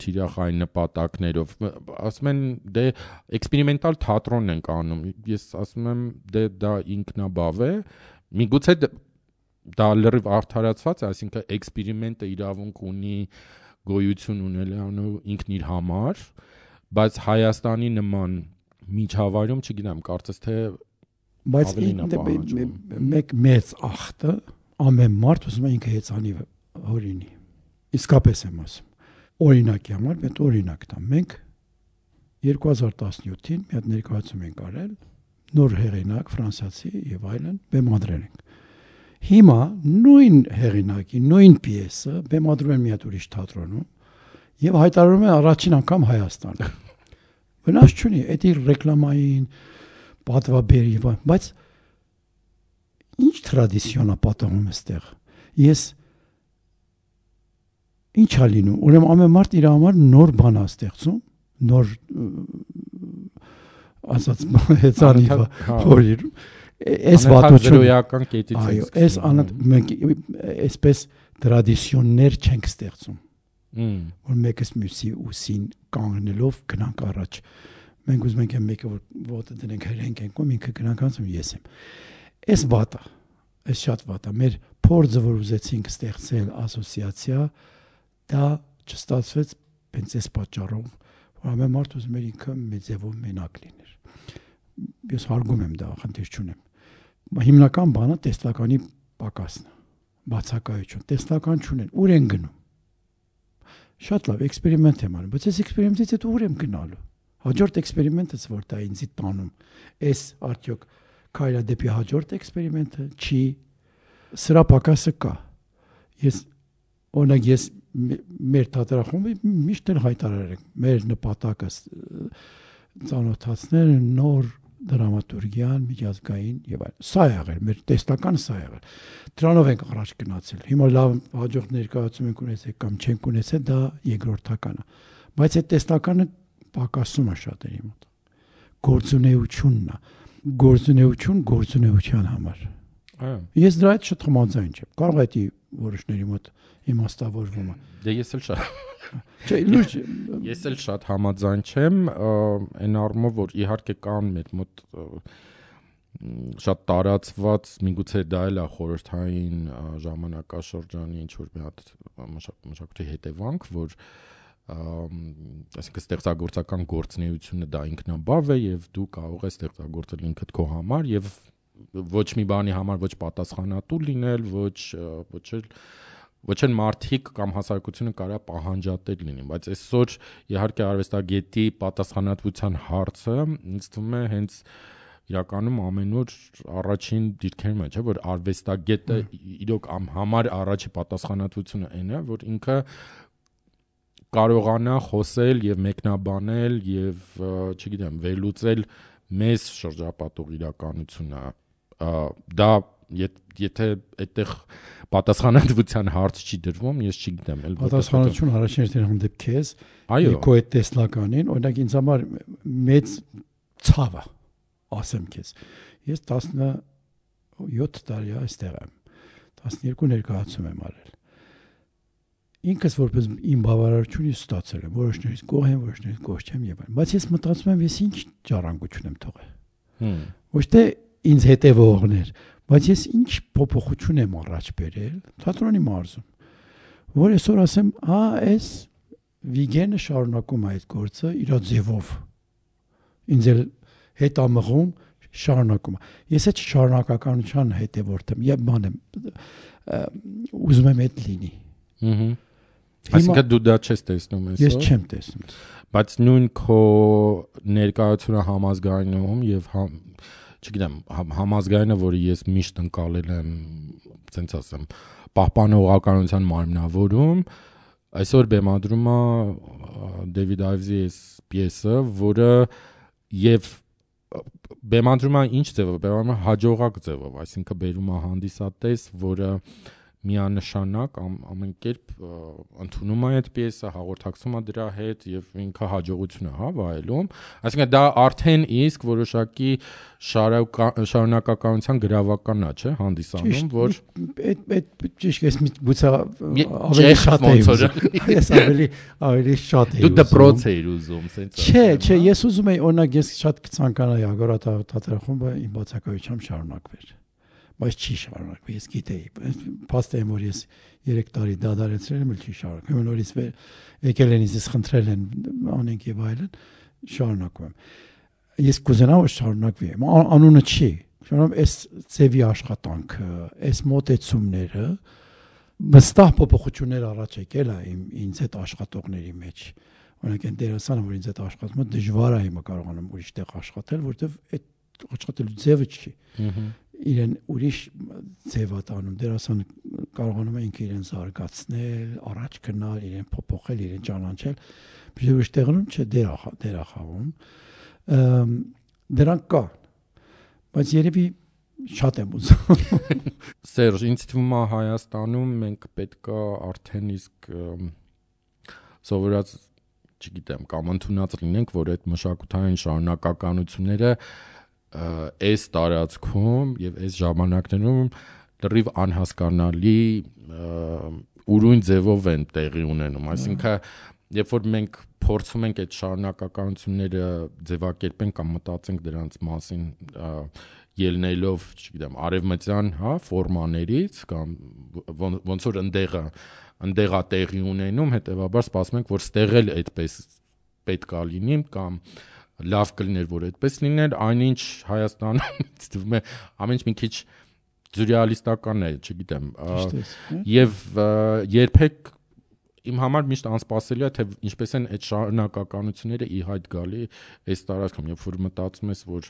թիրախային նպատակներով ասում են դե էքսպերիմենտալ թատրոն են անում ես ասում եմ դե դա ինքնաբավ է միգուցե դա լրիվ արդարացված է այսինքն էքսպերիմենտը իրավունք ունի գոյություն ունենալու ինքն իր համար բայց Հայաստանի նման միջավայրում չգիտեմ կարծես թե բայց մեկ մեծ ախտը ամեն մարդ ուզում է ինքը հեծանի հորինի իսկապես եմ ասում օրինակի համար մենք օրինակ տամ մենք 2017-ին մի հատ ներկայացում ենք արել նոր հեղինակ ֆրանսիացի եւ այլն բեմադրել ենք հիմա նույն հեղինակի նույն պիեսը բեմադրում են մի հատ ուրիշ թատրոնում եւ հայտարարում են առաջին անգամ Հայաստան <laughs> վնաս չունի էդի ռեկլամային պատվաբերի բայց ինչ տրադիցիոնա պատահում է ստեղ ես ի՞նչ է լինում։ Ուրեմն ամեն մարդ իր համար նոր բան է ստեղծում, նոր ասած <laughs> հեծանի հա։ փորիր այս վատություն զրոյական կետից այո այս անդ մենք այսպես տրադիցիոններ չենք ստեղծում որ մեկս մյուսի ուսին կանգնելով գնանք առաջ մենք ուզում ենք մեկը որ ոտը դնենք հրենք ենք ու ինքը գնանք անցում ես եմ այս վատը այս շատ վատը մեր փորձը որ ուզեցինք ստեղծել ասոցիացիա դա չստացվեց բենց այս պատճառով որ ամեն մարդ ուզում էր ինքը մեծևով մենակ լիներ ես հարգում եմ դա խնդիր չունեմ հիմնական բանը տեսլականի պակասն է բացակայություն տեսլական չունեն ուր են գնում շատ լավ էքսպերիմենտ եմ անում բայց այս էքսպերիմենտից հետո ուր եմ գնալու հաջորդ էքսպերիմենտը որ դա ինձի տանում այս արդյոք քայլա դեպի հաջորդ էքսպերիմենտը չի սրա պակասը կա ես օրինակ ես մեր թատրախումբի միշտ էլ հայտարարել ենք մեր նպատակը ծանոթացնել նոր դրամատուրգիան, միջազգային եւ այլն։ Սա է եղել, մեր տեստականը սա է եղել։ Դրանով ենք առաջ գնացել։ Հիմա լավ հաջող ներկայացում ենք ունեցել կամ չենք ունեցել, դա երկրորդականը։ Բայց այդ տեստականը պակասում է շատերի մոտ։ Գործունեությունն է։ Գործունեություն գործունեության համար։ Այո։ Ես դրա հետ շատ համաձայն չեմ։ Կարող է դի որոշների մոտ իմաստավորվում է։ Դե ես էլ շատ Չէ, լուրջ ես էլ շատ համաձայն չեմ, այն առումով որ իհարկե կան մեր մոտ շատ տարածված, միգուցե դա էլ է խորհրդային ժամանակաշրջանի ինչ որ մի հատ մշակույթի հետևանք, որ այսինքն ստեղծագործական գործունեությունը դա ինքնաբավ է եւ դու կարող ես ստեղծագործել ինքդ քո համար եւ ոչ մի բանի համար ոչ պատասխանատու լինել, ոչ ոչ էլ ոչ են մարդիկ կամ հասարակությունը կարա պահանջատեր լինի, բայց այսօր իհարկե արվեստագետի պատասխանատվության հարցը ինձ թվում է հենց իրականում ամենուր առաջին դիրքերում է, չէ, որ արվեստագետը իրոք համար առաջի պատասխանատվությունը այն է, որ ինքը կարողանա խոսել եւ մեկնաբանել եւ չգիտեմ, վերլուծել մեզ շրջապատող իրականությունը դա եթե այդտեղ պատասխանատվության հարց չի դրվում, ես չգիտեմ, էլ պատասխանատվություն առաջին հերթին հանդեպ քեզ, այո, քո այդ տեսլականին, օրինակ ինձ համար մեծ ցավը, ասեմ քեզ։ Ես 17 տարի այստեղ եմ։ 12 ներկայացում եմ արել։ Ինքս որպես իմ բավարարությունը ստացել եմ, որոշներից գոհ եմ, որոշներից գոհ չեմ եւ այլն։ Բայց ես մտածում եմ, ես ինչ ճառանգություն եմ թողել։ Հմ։ Ոչ թե ինձ հետևողներ, Բայց ես ինչ փոփոխություն եմ առաջ բերել թատրոնի մարզում, որ այսօր ասեմ, «Ա, այս Վիգենը շարունակում է այդ գործը իր ձևով»։ Ինձ էլ հետամղում շարունակում։ Ես այդ շարունակականության հետևորդ եմ, եւ բան եմ ուզում եմ այդ լինի։ Ահա։ Այսինքն դու դա չես տեսնում այսօր։ Ես չեմ տեսնում։ Բայց նույն քո ներկայությունը համազգայնում եւ համ չգիտեմ, համազգայինը, որը ես միշտ ընկալել եմ, ցենց ասեմ, պահպանողականության մարմնավորում, այսօր բեմադրում է Դեվիդ Այվզի այս պիեսը, որը եւ բեմադրում է ինչ ձևով, բեմադրում հաջողակ ձևով, այսինքն բերում է հանդիսատես, որը միանշանակ ամ, ամեն կերպ ընդունում է այդ պիեսը, հաղորդակցում է դրա հետ եւ ինքը հաջողություն է հա վայելում։ Այսինքն դա արդեն իսկ որոշակի շարունակականության գրավականն է, չէ, հանդիսանում, որ այդ այդ ճիշտ ես գուցե ավելի շատ եմ <laughs> ես ավելի ավելի շատ եմ դու դպրոց էիր ուզում, սենց Չէ, չէ, ես ուզում եի օրինակ ես շատ կցանկանայի Ագորաթ թատրախումբը իմ բացակայությամբ շարունակվեր բայց չի շարունակվում։ Ես գիտեի, փաստ եմ որ ես 3 տարի դադարեցրել եմ, չի շարունակվում։ Նորից եկել են ինձ խնդրել են անենք եւ այլն, շարունակում եմ։ Ես կուզենամ որ շարունակվի։ Անունը չի։ Շարունակում այս ծևի աշխատանքը, այս մոտեցումները վստահ փոփոխություններ առաջ եկել է ինձ այդ աշխատողների մեջ օրինակ այն դերասանը որ ինձ այդ աշխատումը դժվար է հիմա կարողանում ուրիշ տեղ աշխատել որովհետև այդ աշխատելու ձևը չի իրեն ուրիշ ձևա տանում դերասան կարողանում է ինքը իրեն զարգացնել, առաջ գնալ, իրեն փոփոխել, իրեն ճանաչել։ Բայց ուրիշ տեղում չէ դերախ դերախավում։ Դրանք կա։ Բայց երևի շատ եմ ուզում։ <laughs> Սերժ, ինձ թվում է Հայաստանում մենք պետքա արդեն իսկ սովորած չգիտեմ, կամ ընդունած լինենք, որ այդ մշակութային շարունակականությունները այս տարածքում եւ այս ժամանակներում լրիվ անհասկանալի ուրույն ձևով են տեղի ունենում այսինքն երբ որ մենք փորձում ենք այդ շարունակականությունները ձևակերպենք կամ մտածենք դրանց մասին ելնելով, չգիտեմ, արևմտյան, հա, ֆորմաներից կամ ոնց որ ընդեղը ընդեղա տեղի ունենում, հետեւաբար սպասում ենք, որ ստեղ էլ այդպես պետքա լինի կամ լավ կլիներ, որ այդպես լիներ, այնինչ Հայաստանում <laughs> թվում է ամեն ինչ մի քիչ սյուրռեալիստական է, չգիտեմ։ Եվ երբեք իմ համար միշտ անսպասելի է թե ինչպես են այդ շարունակականությունները ի հայտ գալի այս տարածքում, երբ որ մտածում ես, որ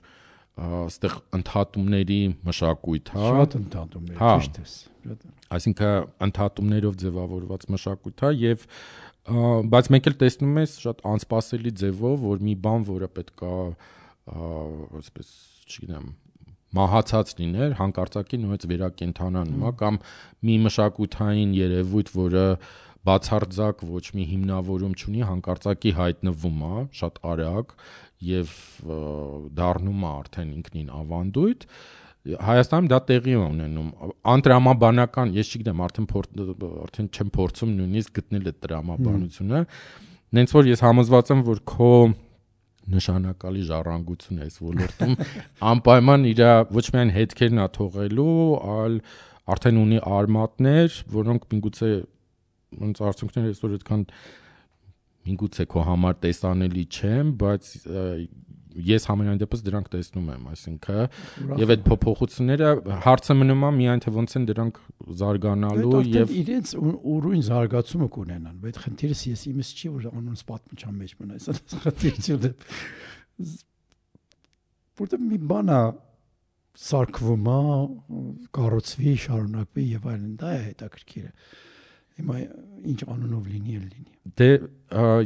այստեղ ընդհատումների մշակույթ, հա։ Շատ ընդհատումներ, հա։ ճիշտ է։ Այսինքն ընդհատումներով ձևավորված մշակույթ, հա, եւ բայց մեկ էլ տեսնում ես շատ անսպասելի ձևով, որ մի բան, որը պետքա այսպես, չգիտեմ, մահացած լիներ, հանկարծակի նույնպես վերակենթանանում, հա, կամ մի մշակութային երևույթ, որը բացարձակ ոչ մի հիմնավորում չունի, հանկարծակի հայտնվում է, շատ արագ եւ դառնում է արդեն ինքնին ավանդույթ, Հայաստանում դա տեղի է ունենում։ Անտրամաբանական, ես չգիտեմ, արդեն արդեն չեմ փորձում նույնիսկ գտնել այդ տրամաբանությունը։ Նենց որ ես համոզված եմ, որ քո նշանակալի ժառանգություն է այս ոլորտում <laughs> անպայման իր ոչ միայն հետքերն է թողելու, այլ արդեն ունի արմատներ, որոնք միգուցե ոնց արդյունքները այսօր այդքան միգուցե քո համար տեսանելի չեն, բայց ես համենայն դեպս դրանք տեսնում եմ, այսինքն եւ այդ փոփոխությունները հարցը մնում է միայն թե ոնց են դրանք զարգանալու եւ իրենց ուրույն զարգացումը կունենան, բայց խնդիրս ես իմս չի որ անոնց պատմության մեջ մնա, այս խնդիրությունը որտեղ մի բան է սարքվում է, կառուցվի, շարունակվի եւ այլն, դա է հետաքրքիրը։ Հիմա ինչ անունով լինի, լինի։ Դե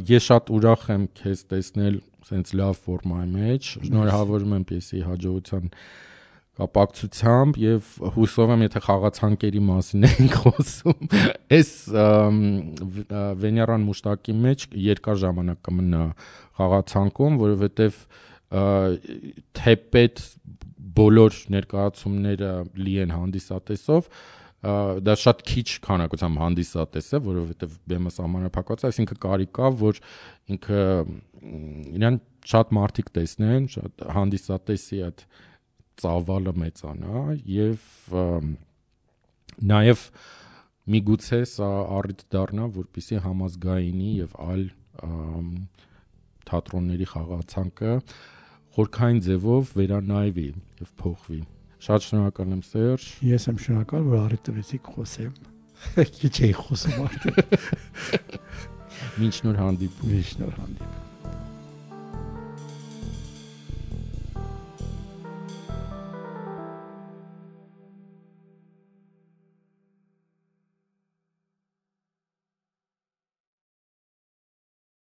ես շատ ուրախ եմ քեզ տեսնել սենց լավ ֆորմայի մեջ։ Շնորհավորում եմ պիեսի հաջողության կապակցությամբ եւ հուսով եմ եթե խաղացանկերի մասին ենք խոսում <laughs> այս վեներան մուշտակի մեջ երկար ժամանակ կմնա խաղացանկում որովհետեւ թեպետ բոլոր ներկայացումները լի են հանդիսատեսով դա շատ քիչ քանակությամբ հանդիսատես է, որովհետև բեմը սահմանափակված է, այսինքն կարի կա, որ ինքը իրան շատ մարդիկ տեսնեն, շատ հանդիսատեսի այդ ծավալը մեծանա եւ նաեւ միգուցե սա առիթ դառնա, որպիսի համազգայինի եւ այլ թատրոնների խաղացանկը խորքային ձևով վերանայվի եւ փոխվի։ Շատ շնորհակալ եմ Սերժ։ Ես եմ շնորհակալ, որ առիթ տվեցիք խոսեմ։ Քիչ էի խոսում արդեն։ <laughs> Մինչ նոր հանդիպում։ Մինչ նոր հանդիպում։